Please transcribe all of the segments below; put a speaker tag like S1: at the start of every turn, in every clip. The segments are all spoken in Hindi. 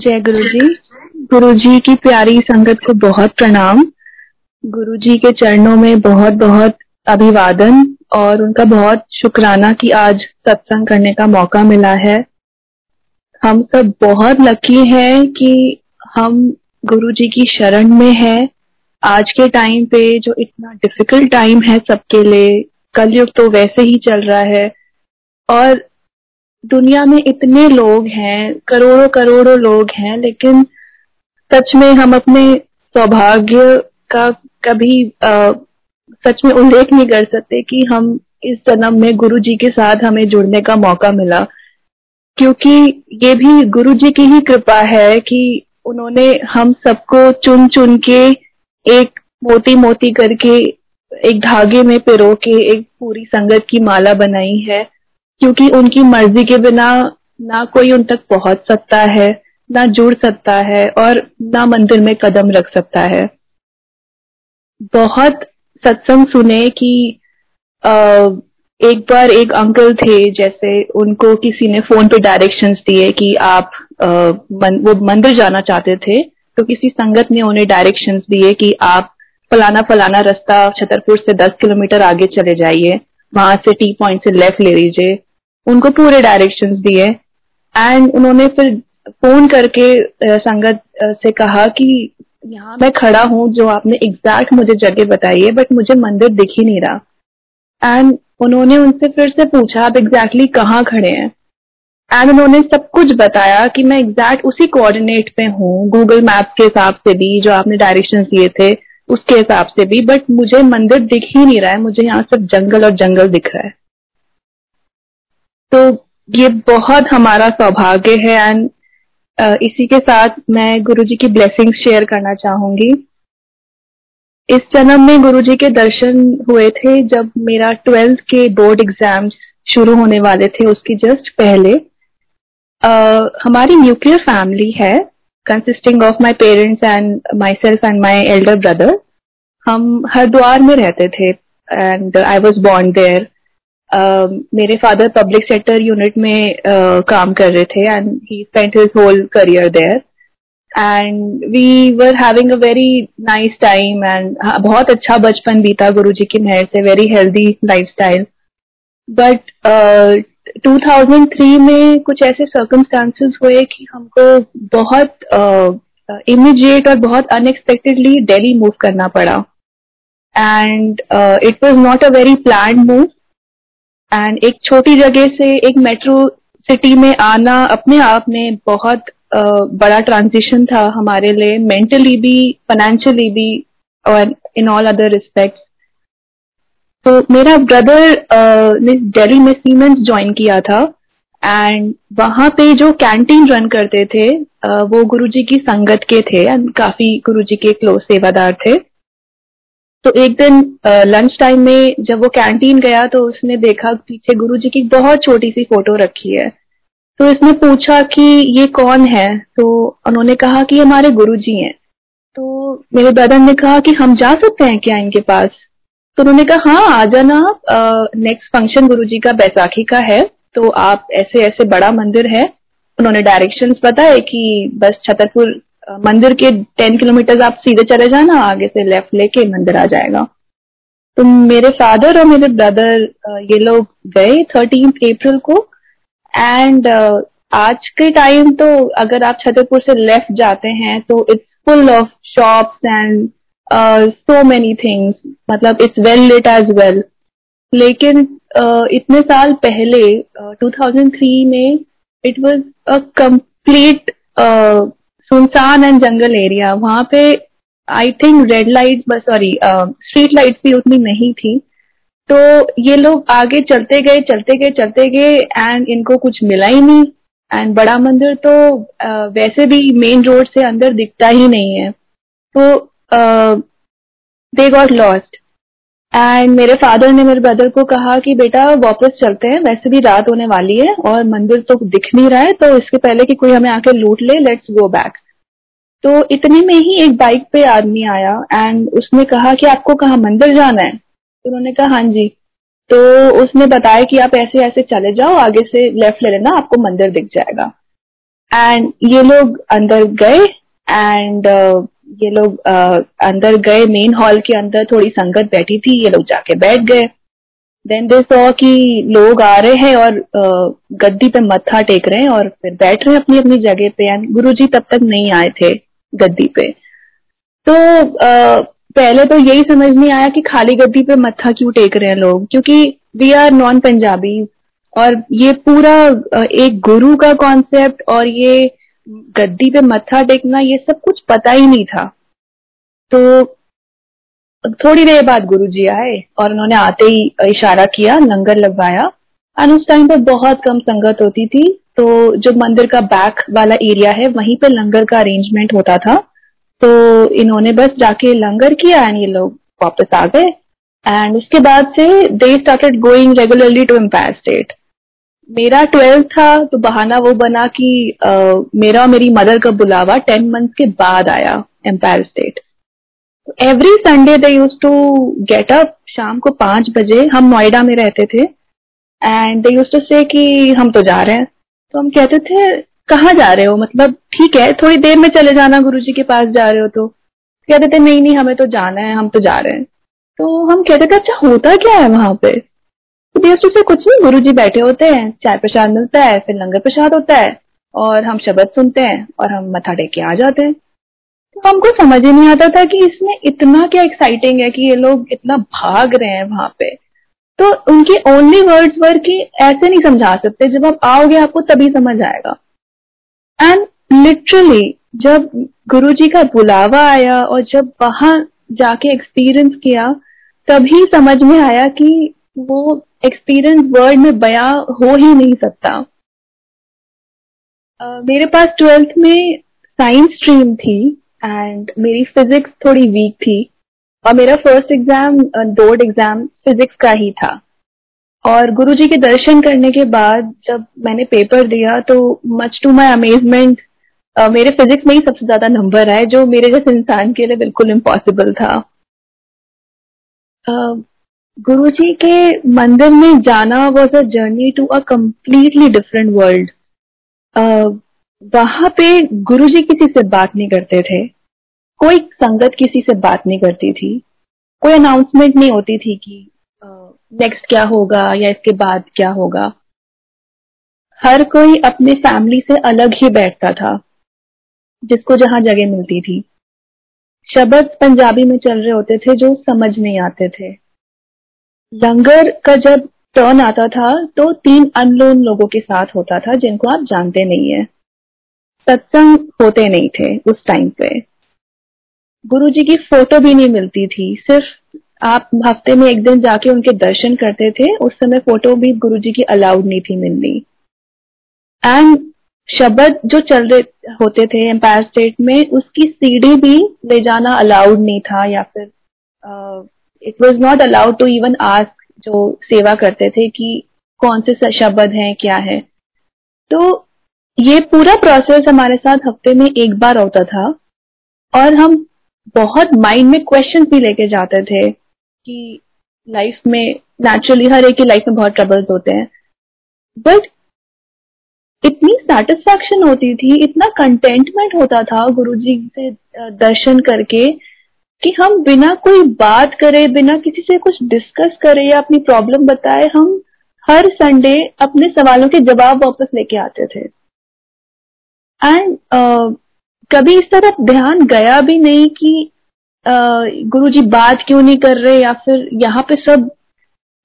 S1: जय गुरु जी गुरु जी की प्यारी संगत को बहुत प्रणाम। गुरु जी के चरणों में बहुत बहुत अभिवादन और उनका बहुत शुक्राना कि आज सत्संग करने का मौका मिला है। हम सब बहुत लकी हैं कि हम गुरु जी की शरण में है। आज के टाइम पे जो इतना डिफ़िकल्ट टाइम है सबके लिए, कलयुग तो वैसे ही चल रहा है। और दुनिया में इतने लोग हैं करोड़ों करोड़ों लोग हैं लेकिन सच में हम अपने सौभाग्य का कभी आ, सच में उल्लेख नहीं कर सकते कि हम इस जन्म में गुरु जी के साथ हमें जुड़ने का मौका मिला। क्योंकि ये भी गुरु जी की ही कृपा है कि उन्होंने हम सबको चुन चुन के एक मोती मोती करके एक धागे में पिरो के एक पूरी संगत की माला बनाई है। क्योंकि उनकी मर्ज़ी के बिना ना कोई उन तक पहुँच सकता है ना जुड़ सकता है और ना मंदिर में कदम रख सकता है। बहुत सत्संग सुने कि एक बार एक अंकल थे जैसे उनको किसी ने फ़ोन पे डायरेक्शंस दिए कि आप मन, वो मंदिर जाना चाहते थे तो किसी संगत ने उन्हें डायरेक्शंस दिए कि आप फलाना फलाना रास्ता छतरपुर से दस किलोमीटर आगे चले जाइए वहाँ से टी पॉइंट से लेफ़्ट ले लीजिए। उनको पूरे डायरेक्शंस दिए। एंड उन्होंने फिर फ़ोन करके संगत से कहा कि यहाँ मैं खड़ा हूँ, जो आपने एग्जैक्ट मुझे जगह बताई है बट मुझे मंदिर दिख ही नहीं रहा। एंड उन्होंने उनसे फिर से पूछा, आप एग्जैक्टली कहाँ खड़े हैं? एंड उन्होंने सब कुछ बताया कि मैं एग्जैक्ट उसी कोऑर्डिनेट पे हूँ गूगल मैप्स के हिसाब से भी, जो आपने डायरेक्शन दिए थे, उसके हिसाब से भी बट मुझे मंदिर दिख ही नहीं रहा है, मुझे यहाँ सिर्फ़ जंगल और जंगल दिख रहा है। तो ये बहुत हमारा सौभाग्य है एंड इसी के साथ मैं गुरु जी की ब्लेसिंग शेयर करना चाहूँगी। इस जन्म में गुरु जी के दर्शन हुए थे जब मेरा ट्वेल्थ के बोर्ड एग्ज़ाम्स शुरू होने वाले थे उसकी जस्ट पहले। uh, हमारी न्यूक्लियर फैमिली है consisting of my parents and myself and my elder brother हम हरिद्वार में रहते थे and I was born there मेरे फादर पब्लिक सेक्टर यूनिट में uh, काम कर रहे थे and he spent his whole career there and we were having a very nice time and बहुत अच्छा बचपन बीता गुरु जी की मेहर से very healthy life style but 2003 में कुछ ऐसे सर्कमस्टांसेस हुए कि हमको बहुत इमीडिएट uh, और बहुत अनएक्सपेक्टेडली दिल्ली मूव करना पड़ा. And it was not a very plan move and एक छोटी जगह से एक मेट्रो सिटी में आना अपने आप में बहुत बड़ा ट्रांजिशन था हमारे लिए मेंटली भी फाइनेंशियली भी, और इन ऑल अदर रिस्पेक्ट तो मेरा ब्रदर ने दिल्ली में सीमेंस ज्वाइन किया था एंड वहाँ पे जो कैंटीन रन करते थे वो गुरुजी की संगत के थे एंड काफ़ी गुरुजी के क्लोज सेवादार थे। तो एक दिन लंच टाइम में जब वो कैंटीन गया तो उसने देखा पीछे गुरुजी की बहुत छोटी सी फ़ोटो रखी है। तो इसने पूछा कि ये कौन है? तो उन्होंने कहा कि हमारे गुरुजी हैं। तो मेरे ब्रदर ने कहा कि हम जा सकते हैं क्या इनके पास? तो उन्होंने कहा हाँ आ जाना नेक्स्ट फ़ंक्शन गुरुजी का बैसाखी का है तो आप ऐसे ऐसे बड़ा मंदिर है। उन्होंने डायरेक्शंस बताए कि बस छतरपुर मंदिर के टेन किलोमीटर आप सीधे चले जाना आगे से लेफ़्ट लेके मंदिर आ जाएगा। तो मेरे फादर और मेरे ब्रदर ये लोग गए थर्टीन अप्रैल को। एंड आज के टाइम तो अगर आप छतरपुर से लेफ़्ट जाते हैं तो it's full of shops and so many things मतलब it's well lit as well लेकिन uh, इतने साल पहले uh, 2003 में इट वाज अ कंप्लीट सुनसान एंड जंगल एरिया वहाँ पे I think red light sorry street lights भी उतनी नहीं थी। तो ये लोग आगे चलते गए चलते गए चलते गए एंड इनको कुछ मिला ही नहीं। एंड बड़ा मंदिर तो uh, वैसे भी मेन रोड से अंदर दिखता ही नहीं है। तो दे गॉट लॉस्ट एंड मेरे फादर ने मेरे ब्रदर को कहा कि बेटा, वापस चलते हैं, वैसे भी रात होने वाली है और मंदिर तो दिख नहीं रहा है तो इसके पहले कि कोई हमें आके लूट ले लेट्स गो बैक तो इतने में ही एक बाइक पे आदमी आया एंड उसने कहा कि आपको कहा मंदिर जाना है? उन्होंने कहा हाँ जी. तो उसने बताया कि आप ऐसे ऐसे चले जाओ, आगे से लेफ़्ट ले लेना, आपको मंदिर दिख जाएगा. एंड ये लोग अंदर गए एंड ये लोग uh, अंदर गए मेन हॉल के अंदर थोड़ी संगत बैठी थी ये लोग जाके बैठ गए। देन दे सो कि लोग आ रहे हैं और गद्दी पे मत्था टेक रहे हैं और फिर बैठ रहे हैं अपनी अपनी जगह पे। एंड गुरु जी तब तक नहीं आए थे गद्दी पे। तो uh, पहले तो यही समझ नहीं आया कि खाली गद्दी पे मत्था क्यों टेक रहे हैं लोग? क्योंकि वी आर नॉन पंजाबी और ये पूरा एक गुरु का कॉन्सेप्ट और ये गद्दी पे मत्था टेकना, ये सब कुछ पता ही नहीं था। तो थोड़ी देर बाद गुरु जी आए और उन्होंने आते ही इशारा किया, लंगर लगवाया। एंड उस टाइम पर बहुत कम संगत होती थी तो जो मंदिर का बैक वाला एरिया है, वहीं पे लंगर का अरेंजमेंट होता था। तो इन्होंने बस जाके लंगर किया एंड ये लोग वापस आ गए। एंड उसके बाद से they started going regularly to Empire State मेरा ट्वेल्थ था तो बहाना वो बना कि मेरा और मेरी मदर का बुलावा टेन मंथ के बाद आया Empire State every Sunday they use to get up शाम को पाँच बजे, हम नोएडा में रहते थे एंड दे यूज़ टू से कि हम तो जा रहे हैं। तो हम कहते थे, कहाँ जा रहे हो? मतलब ठीक है, थोड़ी देर में चले जाना गुरु जी के पास जा रहे हो तो। कहते थे, नहीं नहीं, हमें तो जाना है, हम तो जा रहे हैं। तो हम कहते थे अच्छा होता क्या है वहाँ पे? तो से कुछ नहीं गुरु जी बैठे होते हैं, चाय प्रसाद मिलता है, फिर लंगर प्रसाद होता है, और हम शब्द सुनते हैं, और हम मथा टेक के आ जाते हैं। तो हमको समझ ही नहीं आता था कि इसमें इतना क्या एक्साइटिंग है कि ये लोग इतना भाग रहे हैं वहाँ पे। तो उनके ओनली वर्ड्स वर कि ऐसे नहीं समझा सकते, जब आप आओगे आपको तभी समझ आएगा। एंड लिटरली जब गुरु जी का बुलावा आया, और जब वहाँ जाके एक्सपीरियंस किया, तभी समझ में आया कि वो एक्सपीरियंस वर्ड में बयां हो ही नहीं सकता। uh, मेरे पास ट्वेल्थ में साइंस स्ट्रीम थी एंड मेरी फिजिक्स थोड़ी वीक थी और मेरा first exam board exam physics का ही था। और गुरुजी के दर्शन करने के बाद जब मैंने पेपर दिया तो मच टू माई अमेजमेंट मेरे फिजिक्स में ही सबसे ज़्यादा नंबर आए जो मेरे जैसे इंसान के लिए बिल्कुल इम्पॉसिबल था। uh, गुरुजी के मंदिर में जाना was a journey to a completely different world वहाँ पे गुरुजी किसी से बात नहीं करते थे। कोई संगत किसी से बात नहीं करती थी। कोई अनाउंसमेंट नहीं होती थी कि नेक्स्ट uh, क्या होगा या इसके बाद क्या होगा। हर कोई अपने फैमिली से अलग ही बैठता था जिसको जहाँ जगह मिलती थी। शब्द पंजाबी में चल रहे होते थे जो समझ नहीं आते थे। लंगर का जब टर्न आता था तो तीन अनलोन लोगों के साथ होता था, जिनको आप जानते नहीं है। सत्संग होते नहीं थे उस टाइम पे। गुरुजी की फ़ोटो भी नहीं मिलती थी। सिर्फ़ आप हफ़्ते में एक दिन जाके उनके दर्शन करते थे, उस समय फ़ोटो भी गुरु जी की अलाउड नहीं थी मिलनी। एंड शब्द जो चल रहे होते थे एम्पायर स्टेट में, उसकी सीढ़ी भी ले जाना अलाउड नहीं था, या फिर it was not allowed to even ask जो सेवा करते थे कि कौन से शब्द हैं, क्या है। तो ये पूरा प्रोसेस हमारे साथ हफ़्ते में एक बार होता था और हम बहुत माइंड में क्वेश्चन भी लेके जाते थे कि लाइफ में नेचुरली हर एक की लाइफ में बहुत ट्रबल्स होते हैं। बट इतनी सेटिस्फैक्शन होती थी, इतना कंटेंटमेंट होता था गुरुजी से दर्शन करके कि हम बिना कोई बात करे बिना किसी से कुछ डिस्कस करे या अपनी प्रॉब्लम बताए हम हर संडे अपने सवालों के जवाब वापस लेके आते थे। एंड uh, कभी इस तरफ़ ध्यान गया भी नहीं कि uh, गुरुजी बात क्यों नहीं कर रहे या फिर यहाँ पे सब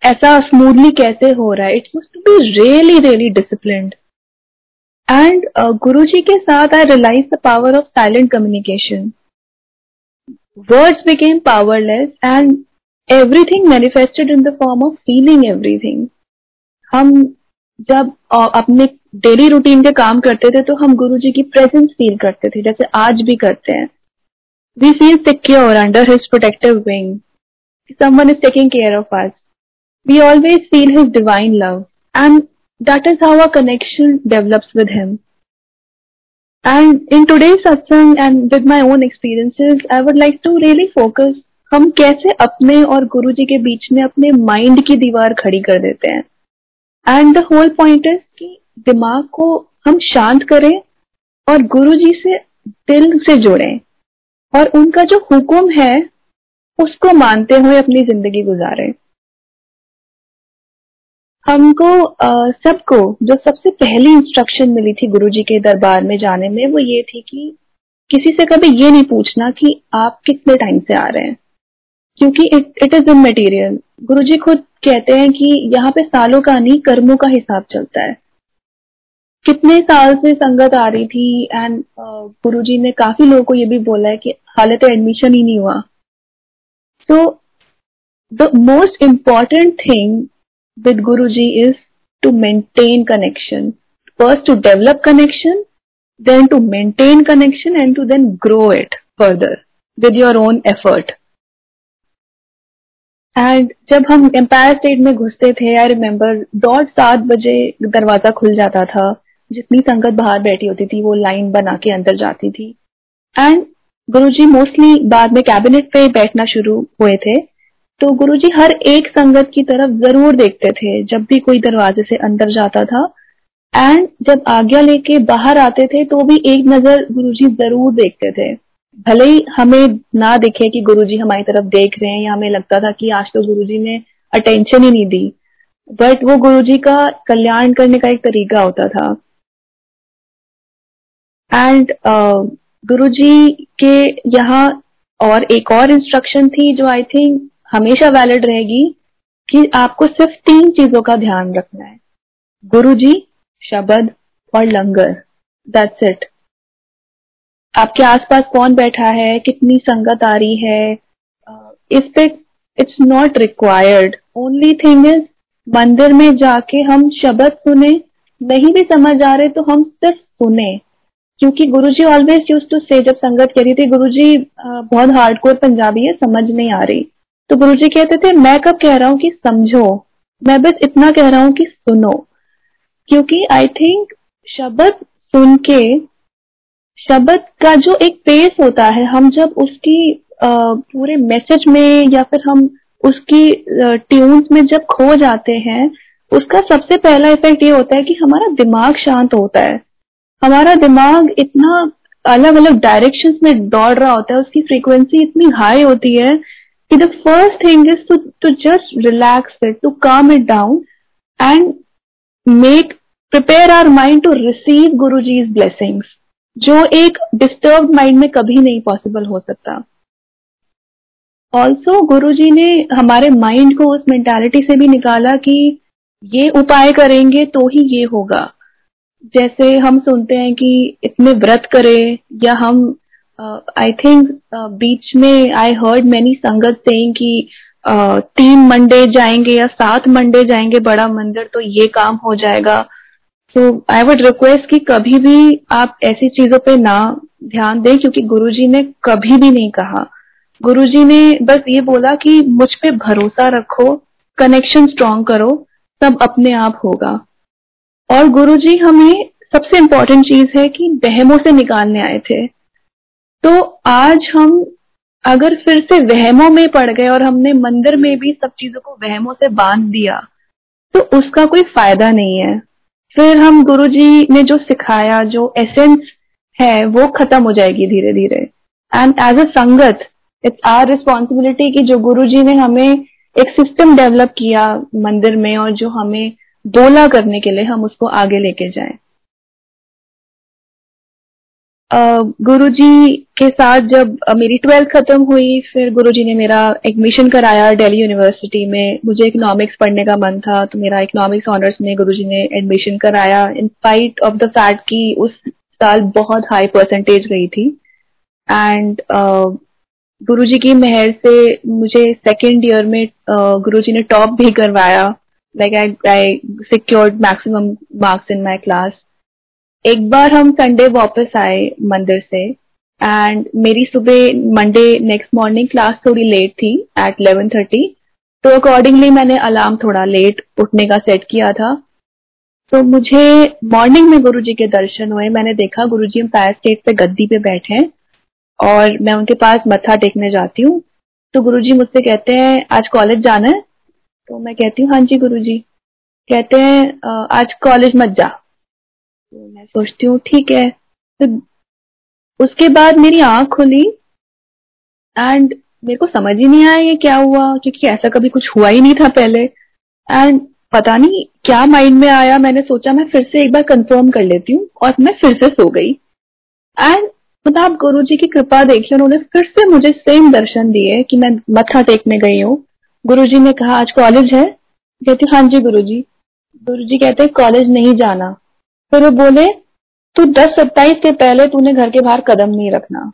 S1: ऐसा स्मूथली कैसे हो रहा है? It must to be really really discipline and Guru ji के साथ I realise the power of silent communication Words became powerless and everything manifested in the form of feeling everything. हम जब अपने डेली रूटीन के काम करते थे तो हम गुरु जी की प्रेजेंस फील करते थे जैसे आज भी करते हैं we feel secure under his protective wing someone is taking care of us. We always feel his divine love, and that is how our connection develops with him. And in today's satsang and with my own experiences, I would like to really focus हम कैसे अपने और गुरु जी के बीच में अपने माइंड की दीवार खड़ी कर देते हैं? And the whole point is कि दिमाग को हम शांत करें और गुरु जी से दिल से जुड़े। और उनका जो हुक्म है उसको मानते हुए अपनी ज़िंदगी गुजारे। हमको सबको, जो सबसे पहली इंस्ट्रक्शन मिली थी गुरुजी के दरबार में जाने में, वो ये थी कि किसी से कभी ये नहीं पूछना कि आप कितने टाइम से आ रहे हैं। क्योंकि it it is in material Guru ji खुद कहते हैं कि यहाँ पे सालों का नहीं, कर्मों का हिसाब चलता है। कितने साल से संगत आ रही थी एंड गुरु जी ने काफ़ी लोगों को ये भी बोला है कि हालत एडमिशन ही नहीं हुआ। So the most important thing Guru ji is to maintain connection first to develop connection then to maintain connection and to then grow it further with your own effort and जब हम एम्पायर स्टेट में घुसते थे आई रिमेम्बर डॉट सात बजे दरवाज़ा खुल जाता था। जितनी संगत बाहर बैठी होती थी, वो लाइन बना के अंदर जाती थी। एंड गुरुजी मोस्टली बाद में कैबिनेट पे बैठना शुरू हुए थे। तो गुरुजी हर एक संगत की तरफ़ ज़रूर देखते थे जब भी कोई दरवाजे से अंदर जाता था। एंड जब आज्ञा लेके बाहर आते थे तो भी एक नज़र गुरुजी ज़रूर देखते थे। भले ही हमें ना दिखे कि गुरुजी हमारी तरफ़ देख रहे हैं या हमें लगता था कि आज तो गुरुजी ने अटेंशन ही नहीं दी। बट वो गुरुजी का कल्याण करने का एक तरीका होता था। एंड uh, गुरु जी के यहाँ और एक और इंस्ट्रक्शन थी जो आई थिंक हमेशा वैलिड रहेगी कि आपको सिर्फ़ तीन चीज़ों का ध्यान रखना है। गुरु जी शब्द और लंगर। दैट्स इट आपके आसपास कौन बैठा है? कितनी संगत आ रही है? इस पे it's not required only thing is मंदिर में जाके हम शब्द सुने, नहीं भी समझ आ रहे तो हम सिर्फ़ सुने। क्योंकि गुरुजी ऑलवेज यूज़ टू से जब संगत कह रही थी, गुरुजी बहुत हार्डकोर पंजाबी है, समझ नहीं आ रही। तो गुरु जी कहते थे, मैं कब कह रहा हूँ कि समझो? मैं बस इतना कह रहा हूँ कि सुनो। क्योंकि आई थिंक शब्द सुन के, शब्द का जो एक पेस होता है, हम जब उसकी पूरे मैसेज में या फिर हम उसकी ट्यून्स में जब खो जाते हैं, उसका सबसे पहला इफ़ेक्ट ये होता है कि हमारा दिमाग शांत होता है। हमारा दिमाग इतना अलग अलग डायरेक्शन में दौड़ रहा होता है, उसकी फ्रीक्वेंसी इतनी हाई होती है कि the first thing is to to just relax it to calm it down and make prepare our mind to receive Guru ji blessings जो एक डिस्टर्ब माइंड में कभी नहीं पॉसिबल हो सकता। ऑल्सो गुरु जी ने हमारे माइंड को उस मेंटालिटी से भी निकाला कि ये उपाय करेंगे तो ही ये होगा। जैसे हम सुनते हैं कि इतने व्रत करे या हम आई थिंक बीच में I heard many sangat saying कि uh, तीन मंडे जाएँगे या सात मंडे जाएँगे बड़ा मंदिर तो ये काम हो जाएगा। तो आई वुड रिक्वेस्ट कि कभी भी आप ऐसी चीज़ों पे ना ध्यान दें क्योंकि गुरुजी ने कभी भी नहीं कहा। गुरुजी ने बस ये बोला कि मुझ पे भरोसा रखो कनेक्शन स्ट्रॉन्ग करो सब अपने आप होगा। और गुरुजी हमें सबसे इम्पोर्टेंट चीज़ है कि बहमों से निकालने आए थे। तो आज हम अगर फिर से वहमों में पड़ गए और हमने मंदिर में भी सब चीज़ों को वहमों से बाँध दिया तो उसका कोई फ़ायदा नहीं है। फिर हम गुरु जी ने जो सिखाया, जो एसेंस है, वो खत्म हो जाएगी धीरे धीरे एंड एज अ संगत इट्स आर रिस्पॉन्सिबिलिटी कि जो गुरु जी ने हमें एक सिस्टम डेवलप किया मंदिर में और जो हमें बोला करने के लिए हम उसको आगे लेके जाएँ। गुरुजी के साथ जब मेरी ट्वेल्थ खत्म हुई फिर गुरुजी ने मेरा एडमिशन कराया दिल्ली यूनिवर्सिटी में। मुझे इकोनॉमिक्स पढ़ने का मन था तो मेरा इकोनॉमिक्स ऑनर्स में गुरुजी ने एडमिशन कराया। In spite of the fact कि उस साल बहुत हाई परसेंटेज गई थी। एंड uh, गुरुजी की मेहर से मुझे सेकेंड ईयर में uh, गुरुजी ने टॉप भी करवाया। Like I I secured maximum marks in my class. एक बार हम संडे वापस आए मंदिर से एंड मेरी सुबह मंडे नेक्स्ट मॉर्निंग क्लास थोड़ी लेट थी एट इलेवन थर्टी तो अकॉर्डिंगली मैंने अलार्म थोड़ा लेट उठने का सेट किया था। तो मुझे मॉर्निंग में गुरुजी के दर्शन हुए, मैंने देखा गुरु गुरुजी एम्पायर स्टेट पे गद्दी पे बैठे हैं, और मैं उनके पास मत्था टेकने जाती हूँ। तो गुरुजी मुझसे कहते हैं, आज कॉलेज जाना है? तो मैं कहती हूँ हाँ जी गुरु जी कहते हैं आज कॉलेज मत जा। तो मैं सोचती हूँ, ठीक है। तो उसके बाद मेरी आँख खुली एंड मेरे को समझ ही नहीं आया ये क्या हुआ, क्योंकि ऐसा कभी कुछ हुआ ही नहीं था पहले। एंड पता नहीं क्या माइंड में आया, मैंने सोचा मैं फिर से एक बार कंफर्म कर लेती हूँ और मैं फिर से सो गई। एंड मतलब आप गुरु जी की कृपा देखिए उन्होंने फिर से मुझे सेम दर्शन दिए कि मैं मत्था टेकने गई हूँ। गुरु जी ने कहा, आज कॉलेज है? कहती हाँ जी गुरु जी गुरु जी कहते कॉलेज नहीं जाना। फिर वो बोले, तू दस सत्ताईस के पहले तूने घर के बाहर कदम नहीं रखना।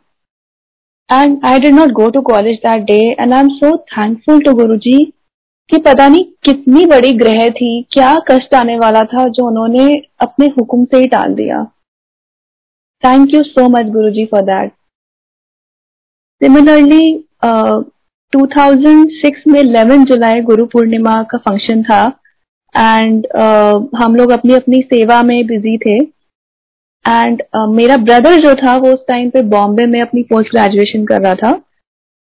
S1: And I did not go to college that day and I am so thankful to Guru ji कि पता नहीं कितनी बड़ी ग्रह थी, क्या कष्ट आने वाला था जो उन्होंने अपने हुक्म से ही टाल दिया। Thank you so much Guru ji for that similarly 2006 में 11 जुलाई गुरु पूर्णिमा का फ़ंक्शन था। एंड uh, हम लोग अपनी अपनी सेवा में बिज़ी थे। एंड uh, मेरा ब्रदर जो था वो उस टाइम पे बॉम्बे में अपनी पोस्ट ग्रेजुएशन कर रहा था।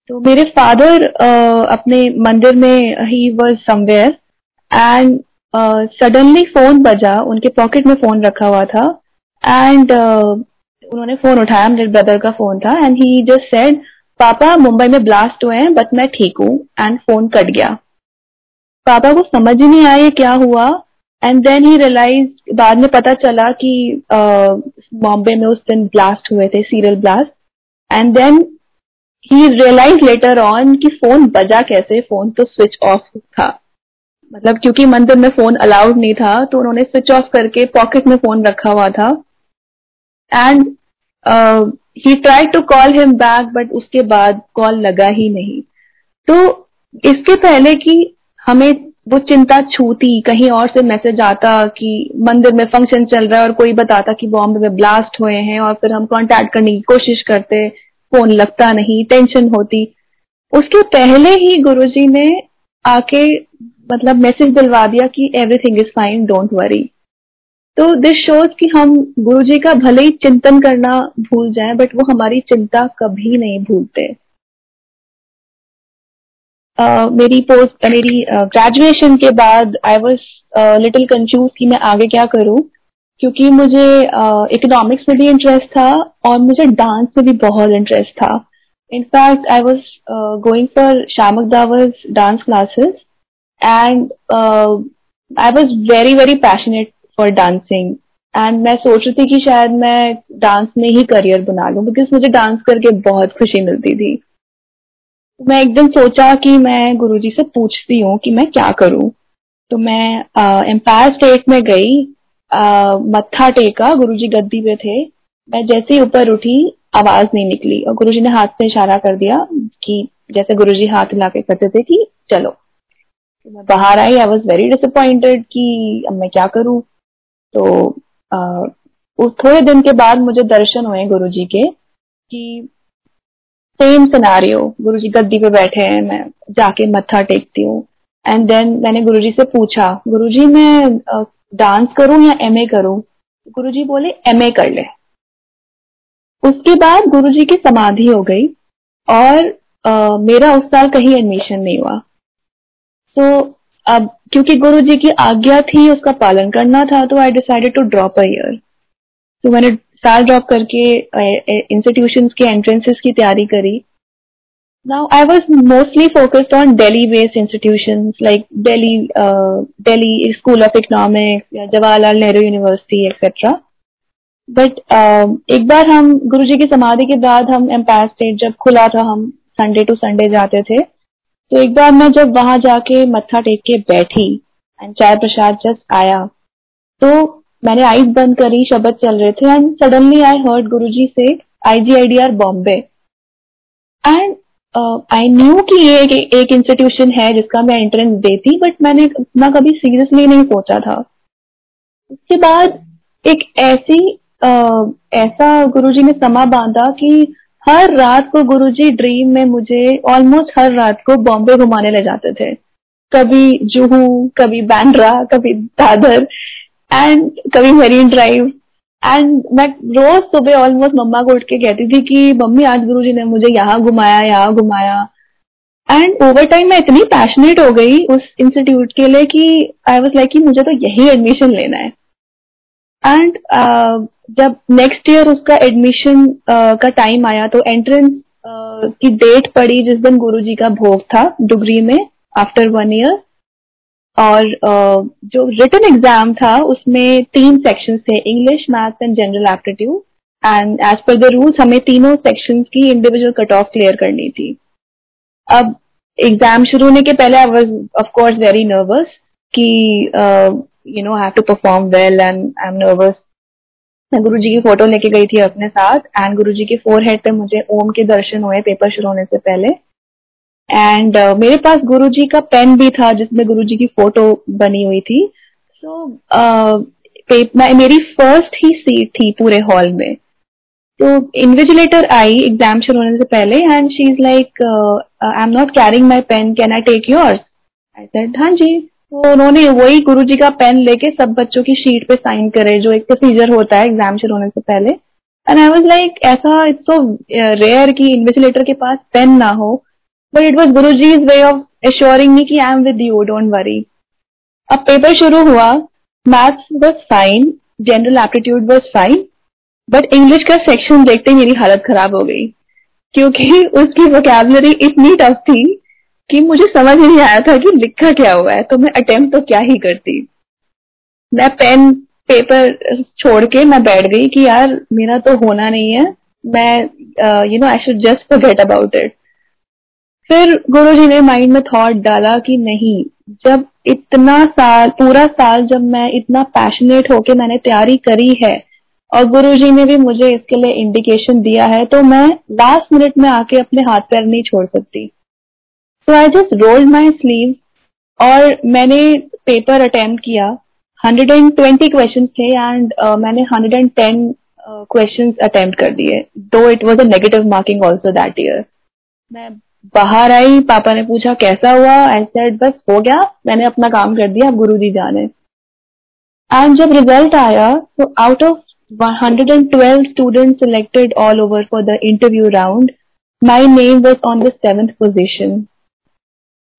S1: तो मेरे फादर uh, अपने मंदिर में ही was somewhere and suddenly phone बजा उनके पॉकेट में फ़ोन रखा हुआ था। एंड uh, उन्होंने फ़ोन उठाया मेरे ब्रदर का फ़ोन था। एंड ही जस्ट सेड पापा मुंबई में ब्लास्ट हुए हैं बट मैं ठीक हूँ। एंड फ़ोन कट गया। पापा को समझ ही नहीं आया क्या हुआ। एंड देन ही रियलाइज़ बाद में पता चला कि बॉम्बे में उस दिन ब्लास्ट हुए थे serial blast and then he realise later on कि फ़ोन बजा कैसे फ़ोन तो स्विच ऑफ़ था। मतलब क्योंकि मंदिर में फ़ोन अलाउड नहीं था तो उन्होंने स्विच ऑफ़ करके पॉकेट में फ़ोन रखा हुआ था। And he try to call him back but उसके बाद कॉल लगा ही नहीं। तो इसके पहले कि हमें वो चिंता छूती, कहीं और से मैसेज आता कि मंदिर में फ़ंक्शन चल रहा है और कोई बताता कि बॉम्बे में ब्लास्ट हुए हैं और फिर हम कांटेक्ट करने की कोशिश करते फ़ोन लगता नहीं टेंशन होती। उसके पहले ही गुरुजी ने आके मतलब मैसेज दिलवा दिया कि everything is fine don't worry तो दिस शोज़ कि हम गुरु जी का भले ही चिंतन करना भूल जाएँ बट वो हमारी चिंता कभी नहीं भूलते। मेरी पोस्ट मेरी ग्रेजुएशन के बाद आई वॉज़ लिटिल कंफ्यूज कि मैं आगे क्या करूँ, क्योंकि मुझे इकोनॉमिक्स में भी इंटरेस्ट था और मुझे डांस में भी बहुत इंटरेस्ट था। In fact I was going for Shiamak Davar's dance classes and I was very very passionate for dancing and मैं सोच रही थी कि शायद मैं डांस में ही करियर बना लूँ बिकॉज़ मुझे डांस करके बहुत खुशी मिलती थी। मैं एक दिन सोचा कि मैं गुरुजी से पूछती हूँ कि मैं क्या करूँ। तो मैं एम्पायर स्टेट में गई। मत्था टेका गुरुजी गद्दी पे थे। मैं जैसे ही ऊपर उठी आवाज़ नहीं निकली और गुरुजी ने हाथ से इशारा कर दिया कि जैसे गुरुजी हाथ हिला के करते थे कि चलो। तो मैं बाहर आई आई वॉज़ वेरी डिसअपॉइंटेड कि अब मैं क्या करूँ। तो आ, उस थोड़े दिन के बाद मुझे दर्शन हुए गुरु जी के कि सेम सिनारियो गुरु जी गद्दी पे बैठे हैं मैं जाके मत्था टेकती हूँ। एंड देन मैंने गुरु जी से पूछा गुरु जी मैं डांस करूँ या एमए करूँ? गुरु जी बोले एमए कर ले। उसके बाद गुरु जी की समाधि हो गई और आ, मेरा उस साल कहीं एडमिशन नहीं हुआ। तो अब क्योंकि गुरु जी की आज्ञा थी उसका पालन करना था तो I decided to drop a year तो मैंने साल ड्रॉप करके इंस्टीट्यूशन के एंट्रेंसेस की तैयारी करी। Now I was mostly focused on Delhi based institution like Delhi Delhi School of Economics या Jawaharlal Nehru University etcetera but एक बार हम गुरु जी की समाधि के बाद हम एम्पायर स्टेट जब खुला था, हम संडे टू संडे जाते थे तो एक बार मैं जब वहाँ जाके मत्था टेक के बैठी एंड चाय प्रसाद जस्ट आया तो मैंने आईज बंद करी शब्द चल रहे थे and suddenly I heard Guruji से IGIDR Bombay and I knew कि ये एक, एक इंस्टीट्यूशन है जिसका मैं एंट्रेंस देती बट मैंने इतना कभी सीरियसली नहीं सोचा था. उसके बाद एक ऐसी uh, ऐसा गुरुजी ने समा बांधा कि हर रात को गुरुजी ड्रीम में मुझे ऑलमोस्ट हर रात को बॉम्बे घुमाने ले जाते थे. कभी जुहू कभी बैंड्रा कभी दादर एंड कभी मरीन ड्राइव एंड मैं रोज सुबह ऑलमोस्ट मम्मा को उठ के कहती थी कि मम्मी आज गुरुजी ने मुझे यहाँ घुमाया यहाँ घुमाया. एंड ओवर टाइम मैं इतनी पैशनेट हो गई उस इंस्टीट्यूट के लिए कि आई वॉज़ लाइक कि मुझे तो यही एडमिशन लेना है। एंड uh, जब नेक्स्ट ईयर उसका एडमिशन uh, का टाइम आया तो एंट्रेंस uh, की डेट पड़ी जिस दिन गुरुजी का भोग था डुगरी में आफ्टर वन ईयर और जो रिटर्न एग्ज़ाम था, उसमें तीन सेक्शन थे English maths and general aptitude and as per the rules हमें तीनों सेक्शन की इंडिविजुअल कट ऑफ़ क्लियर करनी थी। अब एग्ज़ाम शुरू होने के पहले I was of course very nervous कि you know have to perform well and I am nervous मैं गुरु जी की फ़ोटो लेके गई थी अपने साथ एंड गुरु जी के फोर हेड पे मुझे ओम के दर्शन हुए पेपर शुरू होने से पहले। एंड uh, मेरे पास गुरु जी का पेन भी था जिसमें गुरु जी की फ़ोटो बनी हुई थी। सो so, uh, मेरी फ़र्स्ट ही सीट थी पूरे हॉल में। तो इन्विजिलेटर आई एग्ज़ाम शुरू होने से पहले and she is like I am not carrying my pen can I take yours I said हाँ जी। तो उन्होंने वही गुरु जी का पेन लेके सब बच्चों की शीट पे साइन करे जो एक प्रोसीजर होता है एग्ज़ाम शुरू होने से पहले। एंड आई वाज लाइक ऐसा इट्स सो रेयर कि इन्विजिलेटर के पास पेन ना हो। But it was Guru ji is way of assuring me कि I am with you don't worry अब पेपर शुरू हुआ maths was fine general aptitude was fine but English का सेक्शन देखते मेरी हालत खराब हो गई। क्योंकि उसकी वोकेबलरी इतनी टफ थी कि मुझे समझ नहीं आया था कि लिखा क्या हुआ है तो मैं अटेम्प्ट तो क्या ही करती। मैं पेन पेपर छोड़ के मैं बैठ गई कि यार मेरा तो होना नहीं है, मैं you know I should just forget about it फिर गुरु जी ने माइंड में थॉट डाला कि नहीं जब इतना साल पूरा साल जब मैं इतना पैशनेट होके मैंने तैयारी करी है और गुरु जी ने भी मुझे इसके लिए इंडिकेशन दिया है तो मैं लास्ट मिनट में आके अपने हाथ पैर नहीं छोड़ सकती। तो I just rolled my sleeve और मैंने पेपर अटेम्प्ट किया। 120 क्वेश्चन थे एंड uh, मैंने 110 क्वेश्चन अटेम्प्ट कर दिए though it was a negative marking also that year मैं बाहर आई पापा ने पूछा कैसा हुआ? सेड बस हो गया मैंने अपना काम कर दिया गुरु जी जाने. एंड जब रिज़ल्ट आया तो out of 112 students selected all over for the interview round, my name was on the seventh position.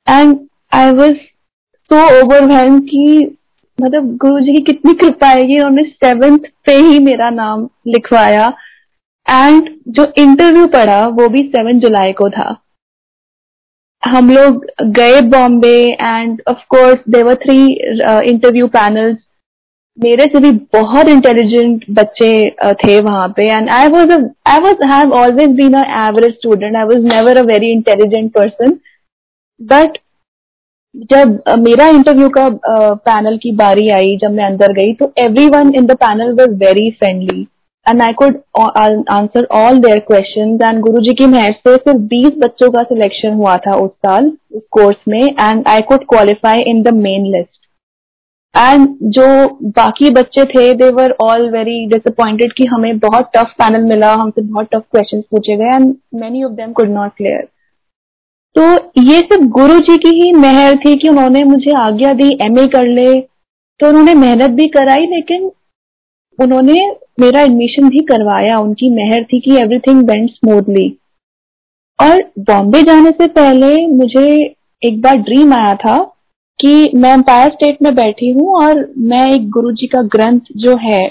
S1: And I was so overwhelmed कि मतलब गुरु जी की कितनी कृपा है उन्होंने सेवेंथ पे ही मेरा नाम लिखवाया। एंड जो इंटरव्यू पड़ा वो भी सेवन जुलाई को था। हम लोग गए Bombay and of course there were three interview panels मेरे से भी बहुत इंटेलिजेंट बच्चे uh, थे वहाँ पे and I was I was have always been a average student I was never a very intelligent person but जब मेरा इंटरव्यू का पैनल की बारी आई जब मैं अंदर गई तो everyone in the panel was very friendly and I could answer all their question and Guru ji की मेहर से सिर्फ़ बीस बच्चों का सिलेक्शन हुआ था उस साल, उस कोर्स में and I could qualify in the main list and जो बाकी बच्चे थे they were all very disappointed कि हमें बहुत टफ पैनल मिला, हमसे बहुत टफ क्वेश्चन पूछे गए and many of them could not clear तो ये सब गुरु जी की ही मेहर थी कि उन्होंने मुझे आज्ञा दी एमए कर ले। तो उन्होंने मेहनत भी कराई, लेकिन उन्होंने मेरा एडमिशन भी करवाया उनकी मेहर थी कि एवरीथिंग वेंट स्मूथली और बॉम्बे जाने से पहले मुझे एक बार ड्रीम आया था कि मैं एम्पायर स्टेट में बैठी हूँ और मैं एक गुरु जी का ग्रंथ जो है